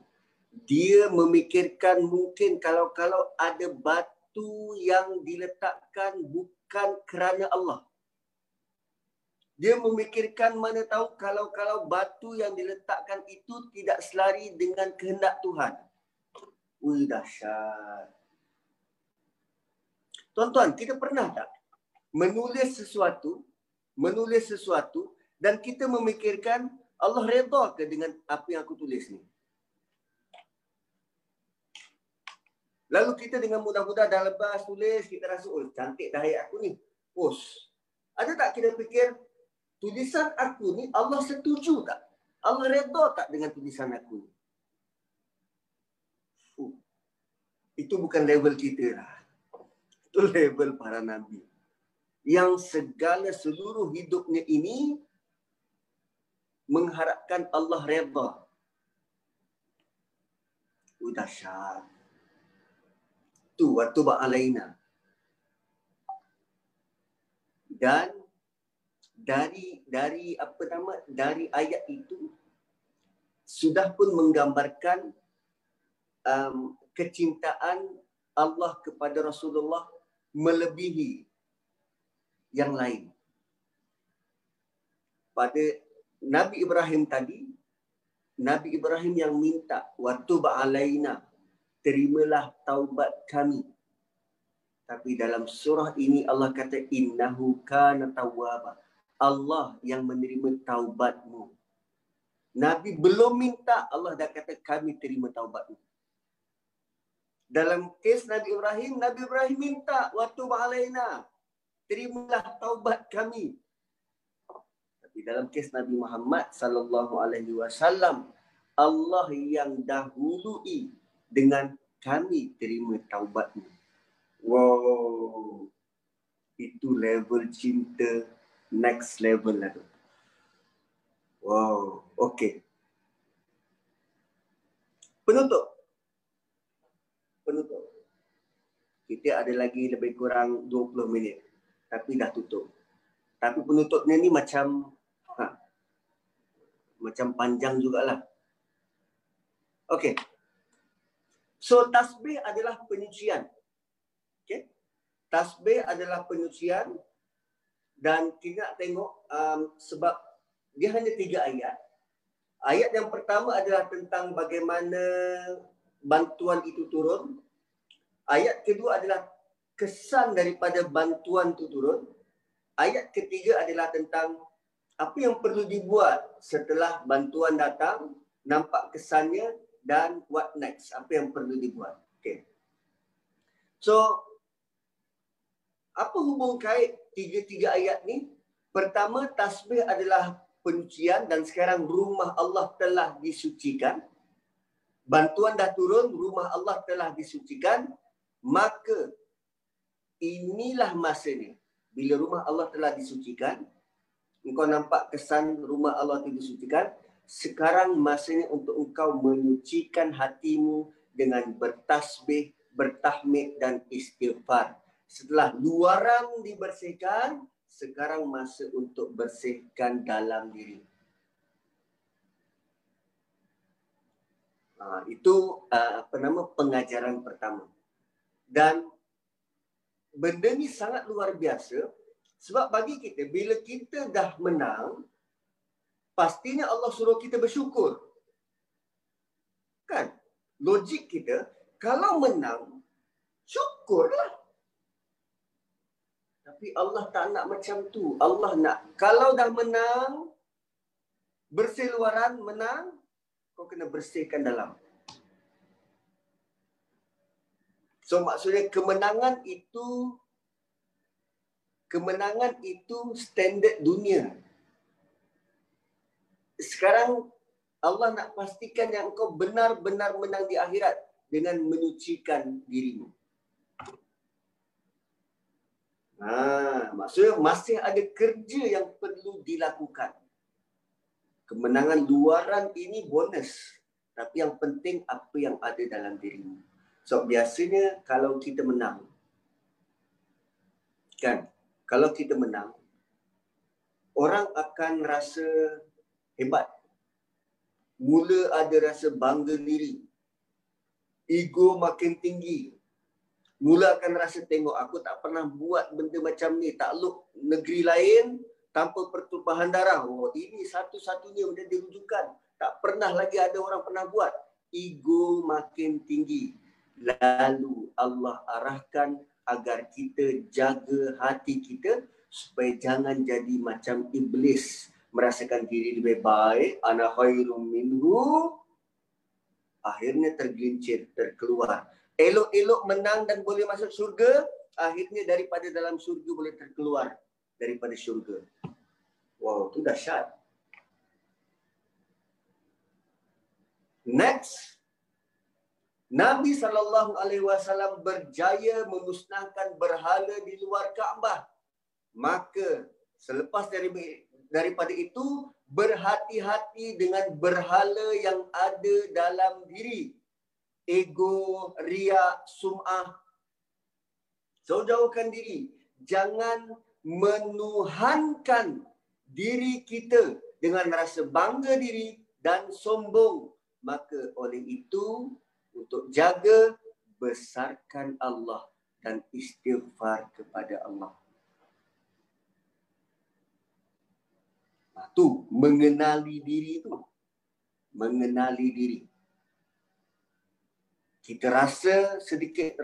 Dia memikirkan mungkin kalau-kalau ada batu yang diletakkan bukan kerana Allah. Dia memikirkan mana tahu kalau-kalau batu yang diletakkan itu tidak selari dengan kehendak Tuhan. Ui dahsyat. Tuan-tuan, kita pernah tak menulis sesuatu menulis sesuatu dan kita memikirkan Allah redha ke dengan apa yang aku tulis ni. Lalu kita dengan mudah-mudah dah lepas tulis, kita rasa, oh cantik dah ayat aku ni. Post. Ada tak kita fikir, tulisan aku ni Allah setuju tak? Allah redha tak dengan tulisan aku ni? Uh, itu bukan level kita lah. Itu level para nabi. Yang segala seluruh hidupnya ini mengharapkan Allah redha. Uh, dahsyat. Tu waktu ba'alaina. Dan dari dari apa nama dari ayat itu sudah pun menggambarkan um, kecintaan Allah kepada Rasulullah melebihi yang lain. Pada Nabi Ibrahim tadi, Nabi Ibrahim yang minta waktu ba'alaina, terimalah taubat kami. Tapi dalam surah ini Allah kata innahu kana tawwaba. Allah yang menerima taubatmu. Nabi belum minta, Allah dah kata kami terima taubatmu. Dalam kes Nabi Ibrahim, Nabi Ibrahim minta waktu ba'alaina. Terimalah taubat kami. Tapi dalam kes Nabi Muhammad sallallahu alaihi wasallam, Allah yang dahului dengan kami terima taubatmu. Wow. Itu level cinta next level lah tu. Wow, okay. Penutup. Penutup. Kita ada lagi lebih kurang 20 minit. Tapi dah tutup. Tapi penutupnya ni macam ha, macam panjang jugalah. Okay. So tasbih adalah penyucian. Okay. Tasbih adalah penyucian dan kita tengok um, sebab dia hanya tiga ayat. Ayat yang pertama adalah tentang bagaimana bantuan itu turun. Ayat kedua adalah kesan daripada bantuan itu turun. Ayat ketiga adalah tentang apa yang perlu dibuat setelah bantuan datang, nampak kesannya dan what next, apa yang perlu dibuat. Okay. So, apa hubung kait tiga-tiga ayat ni? Pertama, tasbih adalah penyucian dan sekarang rumah Allah telah disucikan. Bantuan dah turun, rumah Allah telah disucikan. Maka inilah masa ni. Bila rumah Allah telah disucikan, engkau nampak kesan rumah Allah telah disucikan. Sekarang masa ni untuk engkau menyucikan hatimu dengan bertasbih, bertahmid dan istighfar. Setelah luaran dibersihkan, sekarang masa untuk bersihkan dalam diri. Ha, itu uh, apa nama pengajaran pertama. Dan benda ni sangat luar biasa sebab bagi kita bila kita dah menang pastinya Allah suruh kita bersyukur. Kan? Logik kita kalau menang syukurlah. Tapi Allah tak nak macam tu. Allah nak kalau dah menang bersih luaran menang kau kena bersihkan dalam. So maksudnya kemenangan itu kemenangan itu standard dunia. Sekarang Allah nak pastikan yang kau benar-benar menang di akhirat dengan menyucikan dirimu. Ha, maksudnya masih ada kerja yang perlu dilakukan. Kemenangan luaran ini bonus. Tapi yang penting apa yang ada dalam dirimu. So biasanya kalau kita menang. Kan? Kalau kita menang. Orang akan rasa hebat. Mula ada rasa bangga diri. Ego makin tinggi. Mula akan rasa tengok aku tak pernah buat benda macam ni. Takluk negeri lain tanpa pertumpahan darah. Oh ini satu-satunya benda dirujukan tak pernah lagi ada orang pernah buat. Ego makin tinggi. Lalu Allah arahkan agar kita jaga hati kita supaya jangan jadi macam iblis merasakan diri lebih baik ana khairum minhu akhirnya tergelincir terkeluar elok-elok menang dan boleh masuk syurga, akhirnya daripada dalam syurga boleh terkeluar daripada syurga. Wow, tu dahsyat. Next, Nabi sallallahu alaihi wasallam berjaya memusnahkan berhala di luar Kaabah. Maka selepas dari daripada itu berhati-hati dengan berhala yang ada dalam diri. Ego, riak, sum'ah. So jauhkan diri. Jangan menuhankan diri kita dengan rasa bangga diri dan sombong. Maka oleh itu untuk jaga besarkan Allah dan istighfar kepada Allah. Nah, tu mengenali diri tu. Mengenali diri. Kita rasa sedikit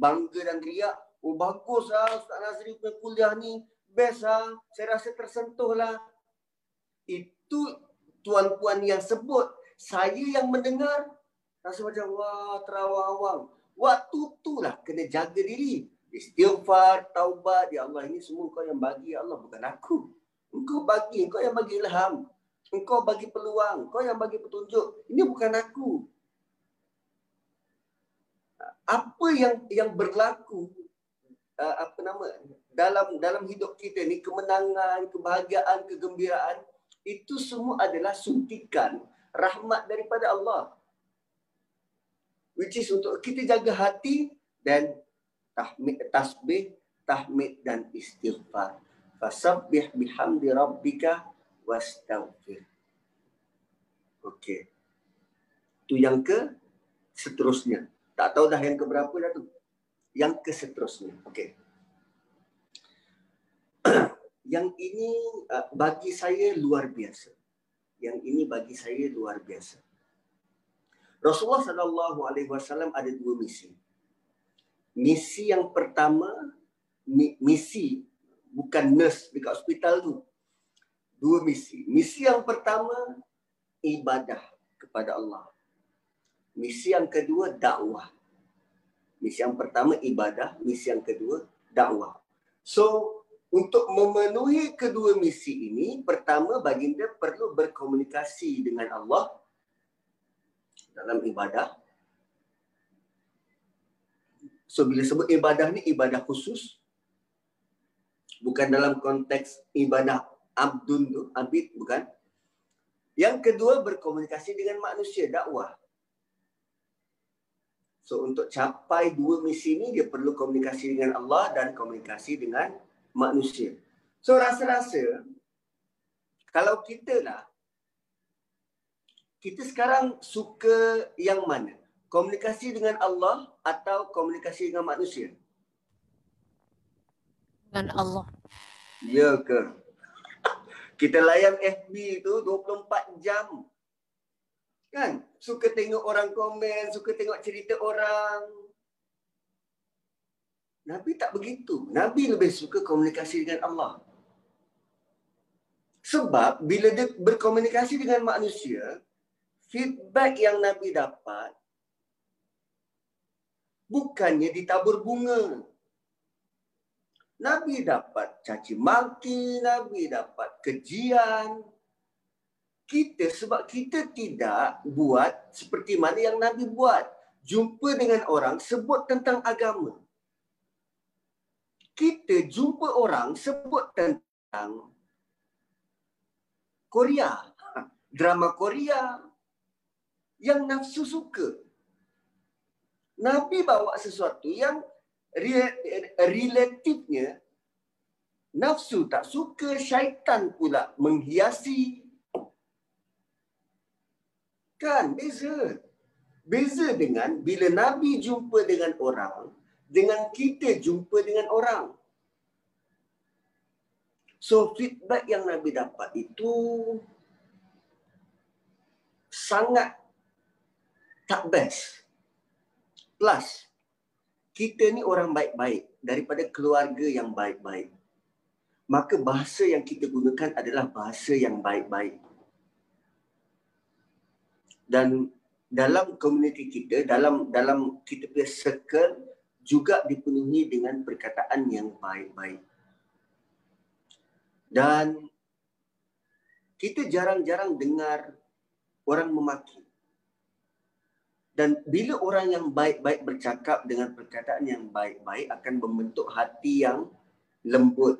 bangga dan riak. Oh bagus lah Ustaz Nazri punya kuliah ni. Best lah. Saya rasa tersentuh lah. Itu tuan-puan yang sebut. Saya yang mendengar. Rasa macam wah terawang-awang. Waktu tu lah kena jaga diri. Istighfar, taubat. Ya Allah ini semua kau yang bagi ya Allah. Bukan aku. Engkau bagi, engkau yang bagi ilham. Engkau bagi peluang, engkau yang bagi petunjuk. Ini bukan aku. Apa yang yang berlaku uh, apa nama dalam dalam hidup kita ni kemenangan, kebahagiaan, kegembiraan itu semua adalah suntikan rahmat daripada Allah. Which is untuk kita jaga hati dan tahmid tasbih, tahmid dan istighfar fasabbih bihamdi rabbika wastaghfir. Okey. Tu yang ke seterusnya. Tak tahu dah yang ke berapa dah tu. Yang ke seterusnya. Okey. yang ini uh, bagi saya luar biasa. Yang ini bagi saya luar biasa. Rasulullah sallallahu alaihi wasallam ada dua misi. Misi yang pertama misi bukan nurse dekat hospital tu. Dua misi. Misi yang pertama ibadah kepada Allah. Misi yang kedua dakwah. Misi yang pertama ibadah, misi yang kedua dakwah. So untuk memenuhi kedua misi ini, pertama baginda perlu berkomunikasi dengan Allah dalam ibadah. So bila sebut ibadah ni ibadah khusus, bukan dalam konteks ibadah abdun abid bukan. Yang kedua berkomunikasi dengan manusia dakwah. So untuk capai dua misi ini dia perlu komunikasi dengan Allah dan komunikasi dengan manusia. So rasa-rasa kalau kita lah kita sekarang suka yang mana? Komunikasi dengan Allah atau komunikasi dengan manusia
dengan Allah.
Ya ke? Kita layan FB tu 24 jam. Kan? Suka tengok orang komen, suka tengok cerita orang. Nabi tak begitu. Nabi lebih suka komunikasi dengan Allah. Sebab bila dia berkomunikasi dengan manusia, feedback yang Nabi dapat bukannya ditabur bunga. Nabi dapat caci maki, Nabi dapat kejian. Kita sebab kita tidak buat seperti mana yang Nabi buat. Jumpa dengan orang sebut tentang agama. Kita jumpa orang sebut tentang Korea. Drama Korea. Yang nafsu suka. Nabi bawa sesuatu yang relatifnya nafsu tak suka syaitan pula menghiasi. Kan beza. Beza dengan bila nabi jumpa dengan orang dengan kita jumpa dengan orang. So feedback yang nabi dapat itu sangat tak best. Plus kita ni orang baik-baik daripada keluarga yang baik-baik. Maka bahasa yang kita gunakan adalah bahasa yang baik-baik. Dan dalam komuniti kita, dalam dalam kita punya circle juga dipenuhi dengan perkataan yang baik-baik. Dan kita jarang-jarang dengar orang memaki. Dan bila orang yang baik-baik bercakap dengan perkataan yang baik-baik akan membentuk hati yang lembut,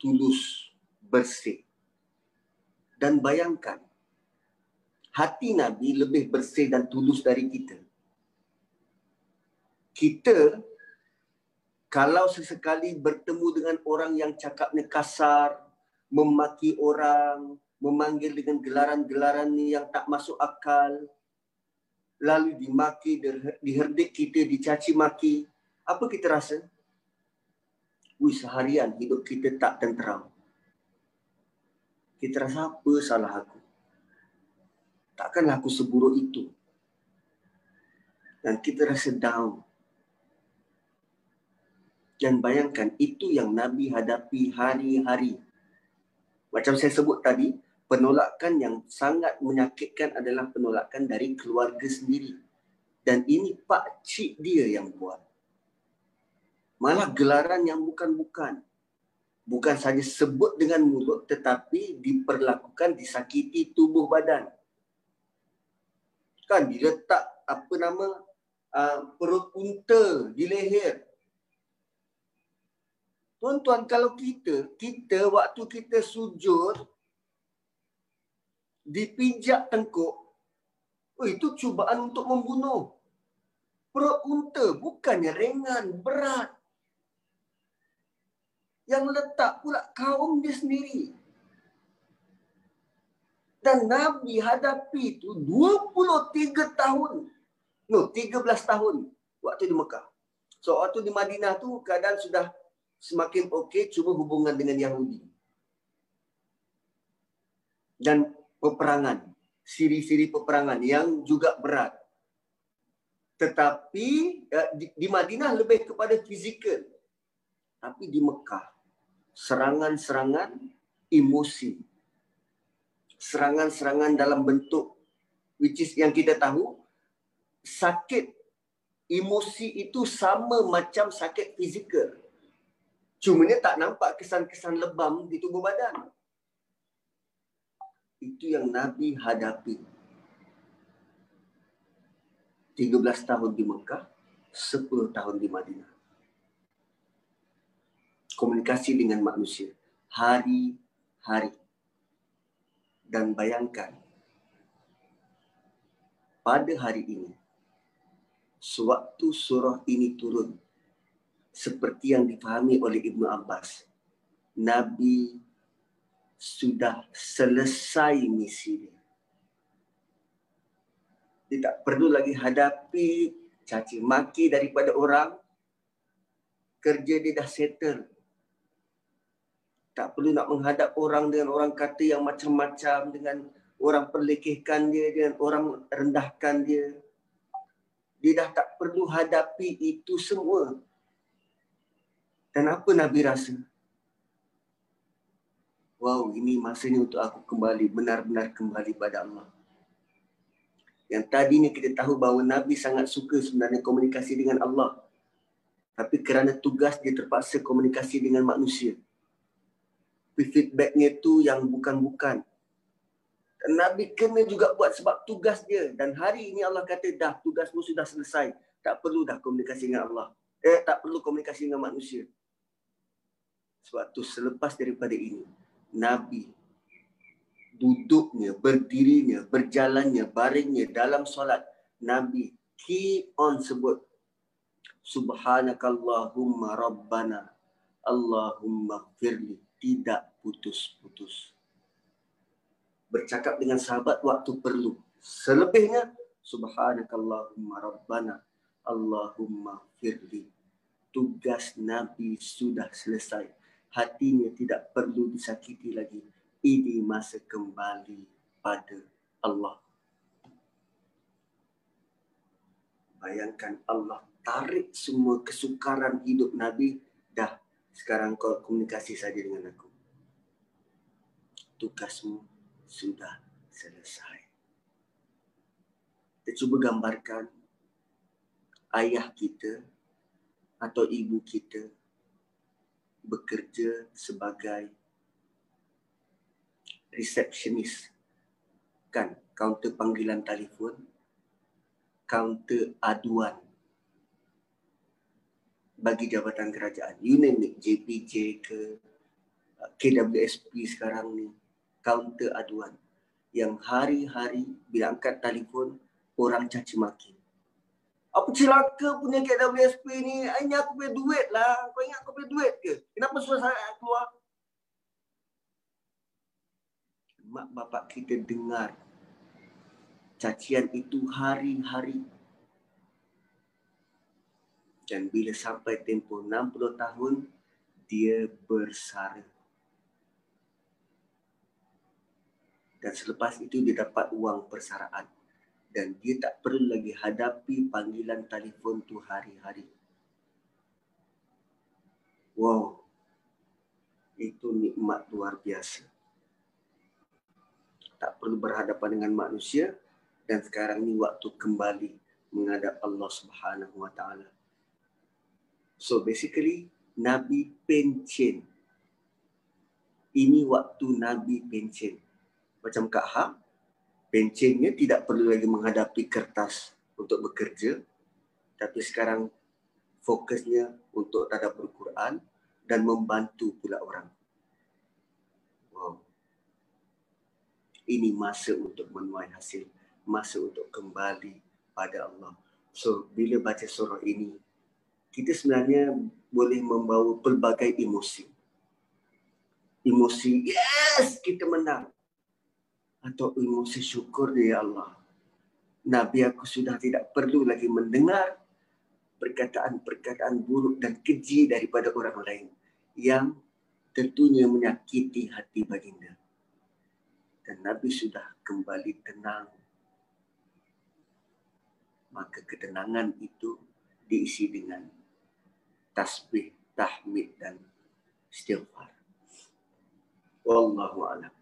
tulus, bersih. Dan bayangkan, hati Nabi lebih bersih dan tulus dari kita. Kita kalau sesekali bertemu dengan orang yang cakapnya kasar, memaki orang, memanggil dengan gelaran-gelaran yang tak masuk akal, lalu dimaki, diherdik kita, dicaci maki, apa kita rasa? Wih, seharian hidup kita tak tenteram. Kita rasa apa salah aku? Takkanlah aku seburuk itu. Dan kita rasa down. Dan bayangkan, itu yang Nabi hadapi hari-hari. Macam saya sebut tadi, penolakan yang sangat menyakitkan adalah penolakan dari keluarga sendiri. Dan ini pak cik dia yang buat. Malah gelaran yang bukan-bukan. Bukan saja sebut dengan mulut tetapi diperlakukan disakiti tubuh badan. Kan diletak apa nama uh, perut unta di leher. Tuan-tuan kalau kita, kita waktu kita sujud, dipijak tengkuk, oh, itu cubaan untuk membunuh. Perut unta bukannya ringan, berat. Yang letak pula kaum dia sendiri. Dan Nabi hadapi itu 23 tahun. No, 13 tahun waktu di Mekah. So waktu di Madinah tu keadaan sudah semakin okey cuma hubungan dengan Yahudi. Dan peperangan, siri-siri peperangan yang juga berat. Tetapi eh, di Madinah lebih kepada fizikal. Tapi di Mekah, serangan-serangan emosi. Serangan-serangan dalam bentuk which is yang kita tahu sakit emosi itu sama macam sakit fizikal. Cuma dia tak nampak kesan-kesan lebam di tubuh badan. Itu yang Nabi hadapi. 13 tahun di Mekah, 10 tahun di Madinah. Komunikasi dengan manusia. Hari-hari. Dan bayangkan, pada hari ini, sewaktu surah ini turun, seperti yang dipahami oleh Ibnu Abbas, Nabi sudah selesai misi dia. Dia tak perlu lagi hadapi caci maki daripada orang. Kerja dia dah settle. Tak perlu nak menghadap orang dengan orang kata yang macam-macam. Dengan orang perlekehkan dia, dengan orang rendahkan dia. Dia dah tak perlu hadapi itu semua. Dan apa Nabi rasa? Wow ini masanya untuk aku kembali benar-benar kembali pada Allah. Yang tadi ni kita tahu bahawa Nabi sangat suka sebenarnya komunikasi dengan Allah. Tapi kerana tugas dia terpaksa komunikasi dengan manusia. Feedbacknya tu yang bukan-bukan. Dan Nabi kena juga buat sebab tugas dia. Dan hari ini Allah kata dah tugasmu sudah selesai. Tak perlu dah komunikasi dengan Allah. Eh tak perlu komunikasi dengan manusia. Sebab tu selepas daripada ini, Nabi duduknya, berdirinya, berjalannya, baringnya dalam solat Nabi keep on sebut Subhanakallahumma Rabbana Allahumma firli tidak putus-putus. Bercakap dengan sahabat waktu perlu. Selebihnya Subhanakallahumma Rabbana Allahumma firli. Tugas Nabi sudah selesai hatinya tidak perlu disakiti lagi. Ini masa kembali pada Allah. Bayangkan Allah tarik semua kesukaran hidup Nabi. Dah, sekarang kau komunikasi saja dengan aku. Tugasmu sudah selesai. Kita cuba gambarkan ayah kita atau ibu kita bekerja sebagai resepsionis kan kaunter panggilan telefon kaunter aduan. Bagi jabatan kerajaan. You name it, JPJ ke KWSP sekarang ni, kaunter aduan. Yang hari-hari bila angkat telefon orang caci maki. Apa celaka punya KWSP ni? Hanya aku punya duit lah. Kau ingat aku punya duit ke? Kenapa susah saya keluar? Mak bapak kita dengar cacian itu hari-hari dan bila sampai tempoh 60 tahun dia bersara dan selepas itu dia dapat uang persaraan dan dia tak perlu lagi hadapi panggilan telefon tu hari-hari. Wow. Itu nikmat luar biasa. Tak perlu berhadapan dengan manusia. Dan sekarang ni waktu kembali menghadap Allah Subhanahu wa taala. So basically Nabi pencen. Ini waktu Nabi pencen. Macam Kak Ha, pencennya tidak perlu lagi menghadapi kertas untuk bekerja. Tapi sekarang fokusnya untuk tadabbur Quran dan membantu pula orang. Wow. Ini masa untuk menuai hasil. Masa untuk kembali pada Allah. So bila baca surah ini, kita sebenarnya boleh membawa pelbagai emosi. Emosi, yes, kita menang. Atau emosi syukur ya Allah. Nabi aku sudah tidak perlu lagi mendengar perkataan-perkataan buruk dan keji daripada orang lain yang tentunya menyakiti hati baginda. Dan Nabi sudah kembali tenang. Maka ketenangan itu diisi dengan tasbih, tahmid dan istighfar. Wallahu a'lam.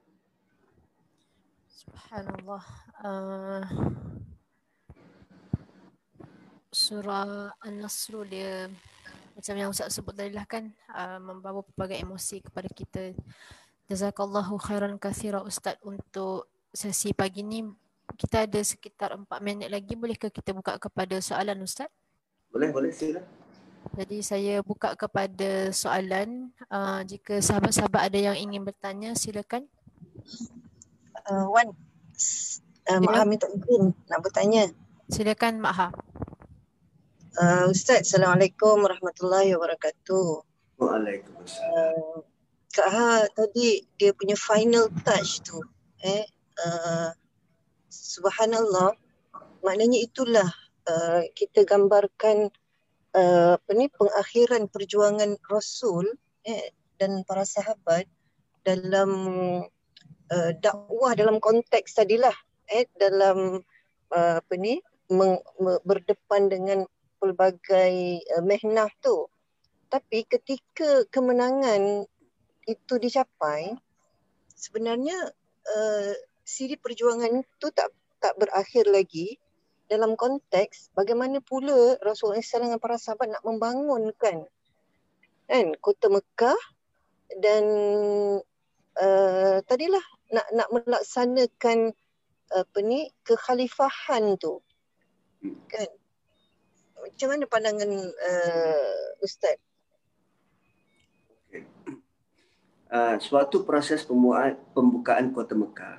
Subhanallah. Uh, surah An-Nasr dia macam yang Ustaz sebut tadi lah kan uh, membawa pelbagai emosi kepada kita. Jazakallahu khairan kathira Ustaz untuk sesi pagi ni. Kita ada sekitar 4 minit lagi. Bolehkah kita buka kepada soalan Ustaz?
Boleh, boleh. Sila.
Jadi saya buka kepada soalan. Uh, jika sahabat-sahabat ada yang ingin bertanya, silakan.
Uh, Wan, uh, Mak Ha minta izin nak bertanya.
Silakan Mak Ha.
Uh, Ustaz, Assalamualaikum warahmatullahi wabarakatuh.
Waalaikumsalam.
Uh, Kak Ha tadi dia punya final touch tu. Eh, uh, Subhanallah, maknanya itulah uh, kita gambarkan uh, apa ni pengakhiran perjuangan Rasul eh, dan para sahabat dalam uh, dakwah dalam konteks tadilah eh dalam uh, apa ni meng, me, berdepan dengan pelbagai uh, mehnah tu. Tapi ketika kemenangan itu dicapai sebenarnya uh, siri perjuangan itu tak tak berakhir lagi. Dalam konteks bagaimana pula Rasulullah SAW dengan para sahabat nak membangunkan kan kota Mekah dan uh, tadilah nak nak melaksanakan apa ni kekhalifahan tu. Kan? Macam mana pandangan uh, ustaz?
Uh, suatu proses pembukaan pembukaan kota Mekah.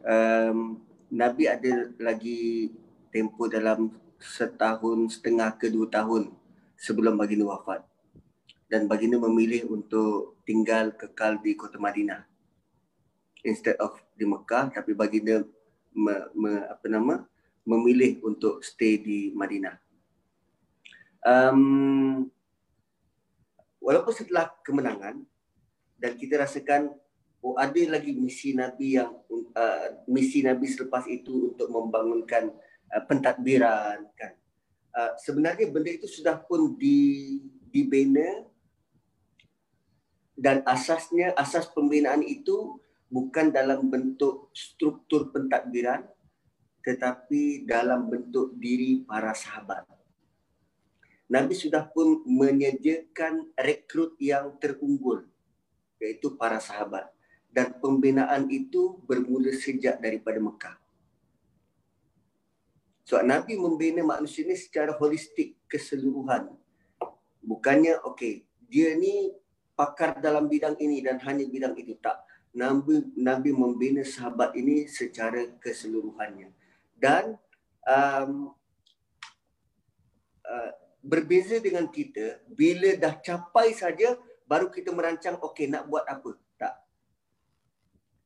Um, Nabi ada lagi tempoh dalam setahun setengah ke dua tahun sebelum baginda wafat dan baginda memilih untuk tinggal kekal di kota Madinah instead of di Mekah tapi baginda me, me, apa nama memilih untuk stay di Madinah. Um, walaupun setelah kemenangan dan kita rasakan oh ada lagi misi Nabi yang uh, misi Nabi selepas itu untuk membangunkan Uh, pentadbiran kan uh, sebenarnya benda itu sudah pun di dibina dan asasnya asas pembinaan itu bukan dalam bentuk struktur pentadbiran tetapi dalam bentuk diri para sahabat. Nabi sudah pun menyediakan rekrut yang terunggul iaitu para sahabat. Dan pembinaan itu bermula sejak daripada Mekah. Sebab Nabi membina manusia ni secara holistik keseluruhan. Bukannya okey, dia ni pakar dalam bidang ini dan hanya bidang itu tak. Nabi Nabi membina sahabat ini secara keseluruhannya. Dan um, uh, berbeza dengan kita bila dah capai saja baru kita merancang okey nak buat apa. Tak.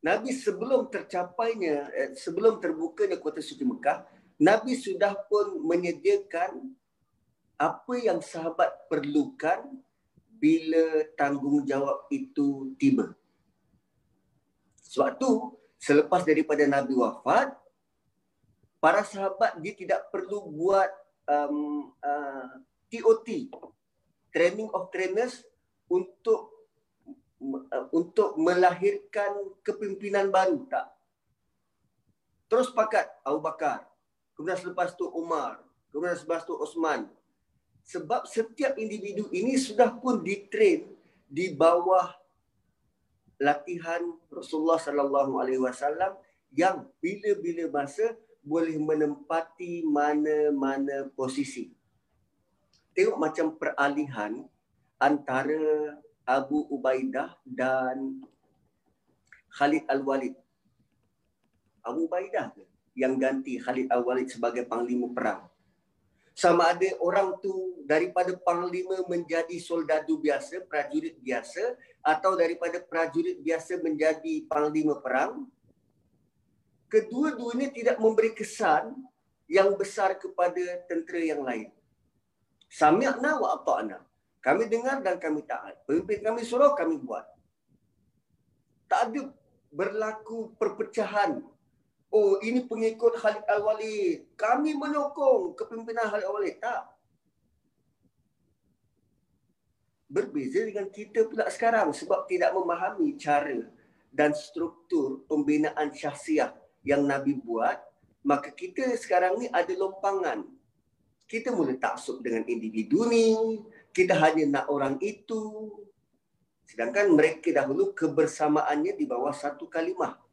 Nabi sebelum tercapainya eh, sebelum terbukanya kota suci Mekah, Nabi sudah pun menyediakan apa yang sahabat perlukan bila tanggungjawab itu tiba. Sebab tu selepas daripada Nabi wafat, para sahabat dia tidak perlu buat um, uh, TOT, training of trainers untuk uh, untuk melahirkan kepimpinan baru tak. Terus pakat Abu Bakar, kemudian selepas tu Umar, kemudian selepas tu Osman. Sebab setiap individu ini sudah pun ditrain di bawah latihan Rasulullah sallallahu alaihi wasallam yang bila-bila masa boleh menempati mana-mana posisi. Tengok macam peralihan antara Abu Ubaidah dan Khalid Al-Walid. Abu Ubaidah yang ganti Khalid Al-Walid sebagai panglima perang. Sama ada orang tu daripada panglima menjadi soldadu biasa, prajurit biasa atau daripada prajurit biasa menjadi panglima perang, kedua-duanya tidak memberi kesan yang besar kepada tentera yang lain. Sami'na wa ata'na. Kami dengar dan kami taat. Pemimpin kami suruh kami buat. Tak ada berlaku perpecahan. Oh, ini pengikut Khalid Al-Walid. Kami menyokong kepimpinan Khalid Al-Walid. Tak. Berbeza dengan kita pula sekarang sebab tidak memahami cara dan struktur pembinaan syahsiah yang Nabi buat, maka kita sekarang ni ada lompangan. Kita mula taksub dengan individu ni, kita hanya nak orang itu. Sedangkan mereka dahulu kebersamaannya di bawah satu kalimah.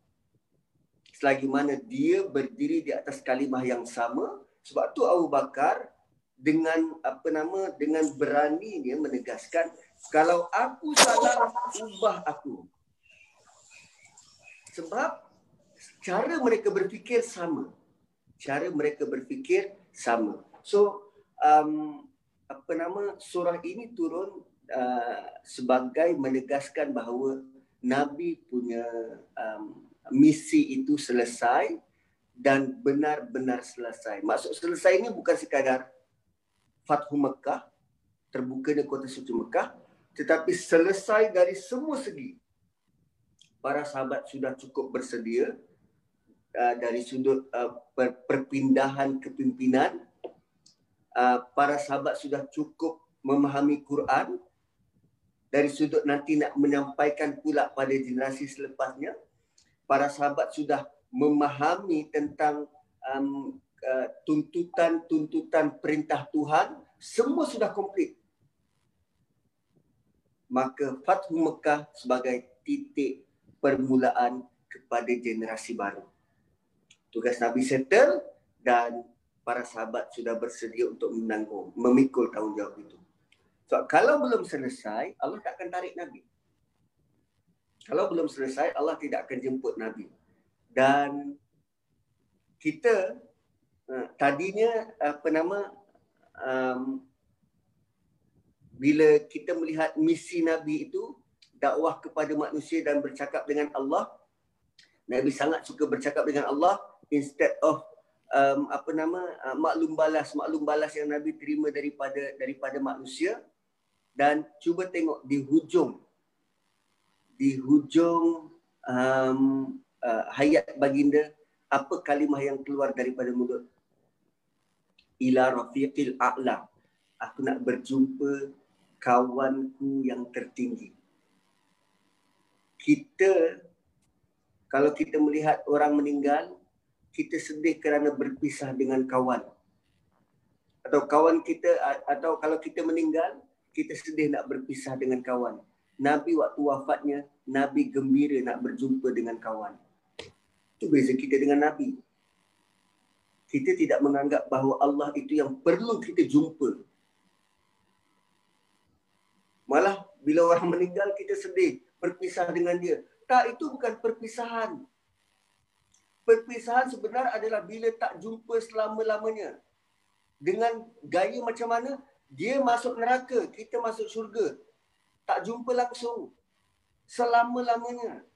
Selagi mana dia berdiri di atas kalimah yang sama, sebab tu Abu Bakar dengan apa nama dengan beraninya menegaskan kalau aku salah ubah aku. Sebab cara mereka berfikir sama. Cara mereka berfikir sama. So um, apa nama surah ini turun uh, sebagai menegaskan bahawa Nabi punya um, misi itu selesai dan benar-benar selesai. Maksud selesai ini bukan sekadar Fathu Mekah, terbukanya kota suci Mekah, tetapi selesai dari semua segi. Para sahabat sudah cukup bersedia uh, dari sudut uh, per- perpindahan kepimpinan uh, para sahabat sudah cukup memahami Quran dari sudut nanti nak menyampaikan pula pada generasi selepasnya para sahabat sudah memahami tentang um, uh, tuntutan-tuntutan perintah Tuhan semua sudah komplit maka Fathu Mekah sebagai titik permulaan kepada generasi baru tugas Nabi settle dan para sahabat sudah bersedia untuk menanggung, memikul tanggungjawab itu. So, kalau belum selesai, Allah tak akan tarik Nabi. Kalau belum selesai, Allah tidak akan jemput Nabi. Dan kita uh, tadinya apa nama um, bila kita melihat misi Nabi itu dakwah kepada manusia dan bercakap dengan Allah, Nabi sangat suka bercakap dengan Allah instead of um, apa nama uh, maklum balas maklum balas yang Nabi terima daripada daripada manusia dan cuba tengok di hujung di hujung um, uh, hayat baginda apa kalimah yang keluar daripada mulut ila rafiqil a'la aku nak berjumpa kawanku yang tertinggi kita kalau kita melihat orang meninggal kita sedih kerana berpisah dengan kawan. Atau kawan kita atau kalau kita meninggal, kita sedih nak berpisah dengan kawan. Nabi waktu wafatnya, Nabi gembira nak berjumpa dengan kawan. Itu beza kita dengan Nabi. kita tidak menganggap bahawa Allah itu yang perlu kita jumpa. Malah bila orang meninggal kita sedih berpisah dengan dia. Tak itu bukan perpisahan. Perpisahan sebenar adalah bila tak jumpa selama-lamanya. Dengan gaya macam mana? Dia masuk neraka, kita masuk syurga. Tak jumpa langsung. Selama-lamanya.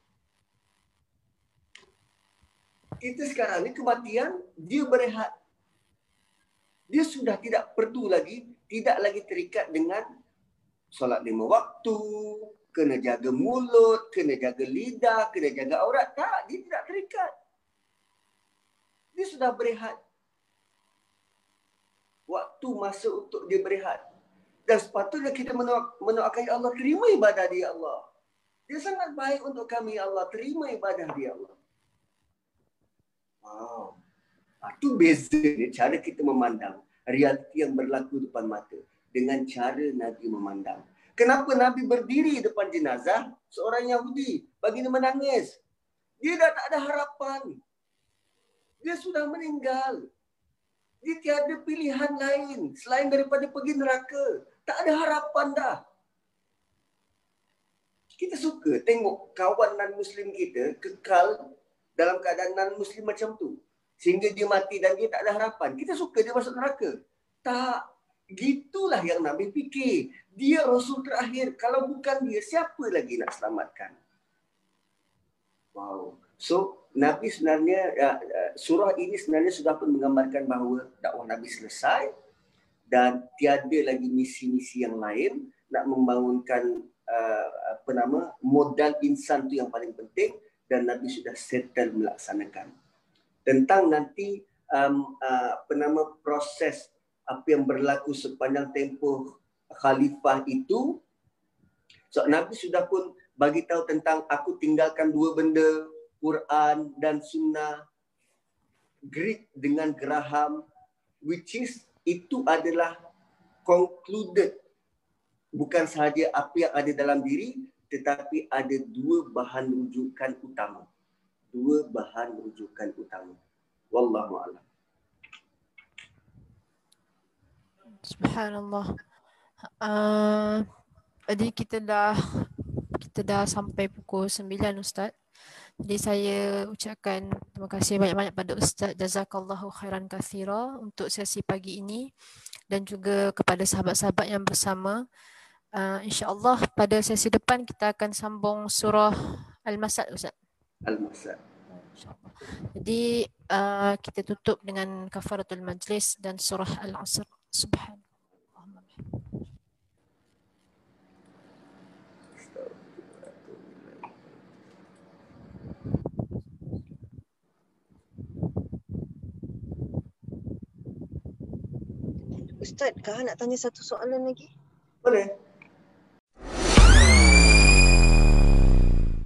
kita sekarang ni kematian dia berehat. Dia sudah tidak perlu lagi, tidak lagi terikat dengan solat lima waktu, kena jaga mulut, kena jaga lidah, kena jaga aurat. Tak, dia tidak terikat. Dia sudah berehat. Waktu masa untuk dia berehat. Dan sepatutnya kita mendoakan Ya Allah, terima ibadah dia Allah. Dia sangat baik untuk kami Ya Allah, terima ibadah dia Allah. Wow. Itu beza ni cara kita memandang realiti yang berlaku depan mata dengan cara Nabi memandang. Kenapa Nabi berdiri depan jenazah seorang Yahudi bagi dia menangis? Dia dah tak ada harapan. Dia sudah meninggal. Dia tiada pilihan lain selain daripada pergi neraka. Tak ada harapan dah. Kita suka tengok kawan non-Muslim kita kekal dalam keadaan non-Muslim macam tu. Sehingga dia mati dan dia tak ada harapan. Kita suka dia masuk neraka. Tak. Gitulah yang Nabi fikir. Dia Rasul terakhir. Kalau bukan dia, siapa lagi nak selamatkan? Wow. So, Nabi sebenarnya, ya, ya, surah ini sebenarnya sudah pun menggambarkan bahawa dakwah Nabi selesai dan tiada lagi misi-misi yang lain nak membangunkan uh, apa nama modal insan tu yang paling penting dan Nabi sudah settle melaksanakan. Tentang nanti um, uh, apa nama proses apa yang berlaku sepanjang tempoh khalifah itu so Nabi sudah pun bagi tahu tentang aku tinggalkan dua benda Quran dan sunnah Greek dengan Graham which is itu adalah concluded bukan sahaja apa yang ada dalam diri tetapi ada dua bahan rujukan utama. Dua bahan rujukan utama. Wallahu a'lam.
Subhanallah. Uh, jadi kita dah kita dah sampai pukul 9 Ustaz. Jadi saya ucapkan terima kasih banyak-banyak pada Ustaz Jazakallahu khairan kathira untuk sesi pagi ini dan juga kepada sahabat-sahabat yang bersama. Uh, InsyaAllah pada sesi depan kita akan sambung surah Al-Masad Ustaz.
Al-Masad.
Jadi uh, kita tutup dengan kafaratul majlis dan surah Al-Asr. Subhan.
Ustaz, Kak nak tanya satu soalan lagi?
Boleh.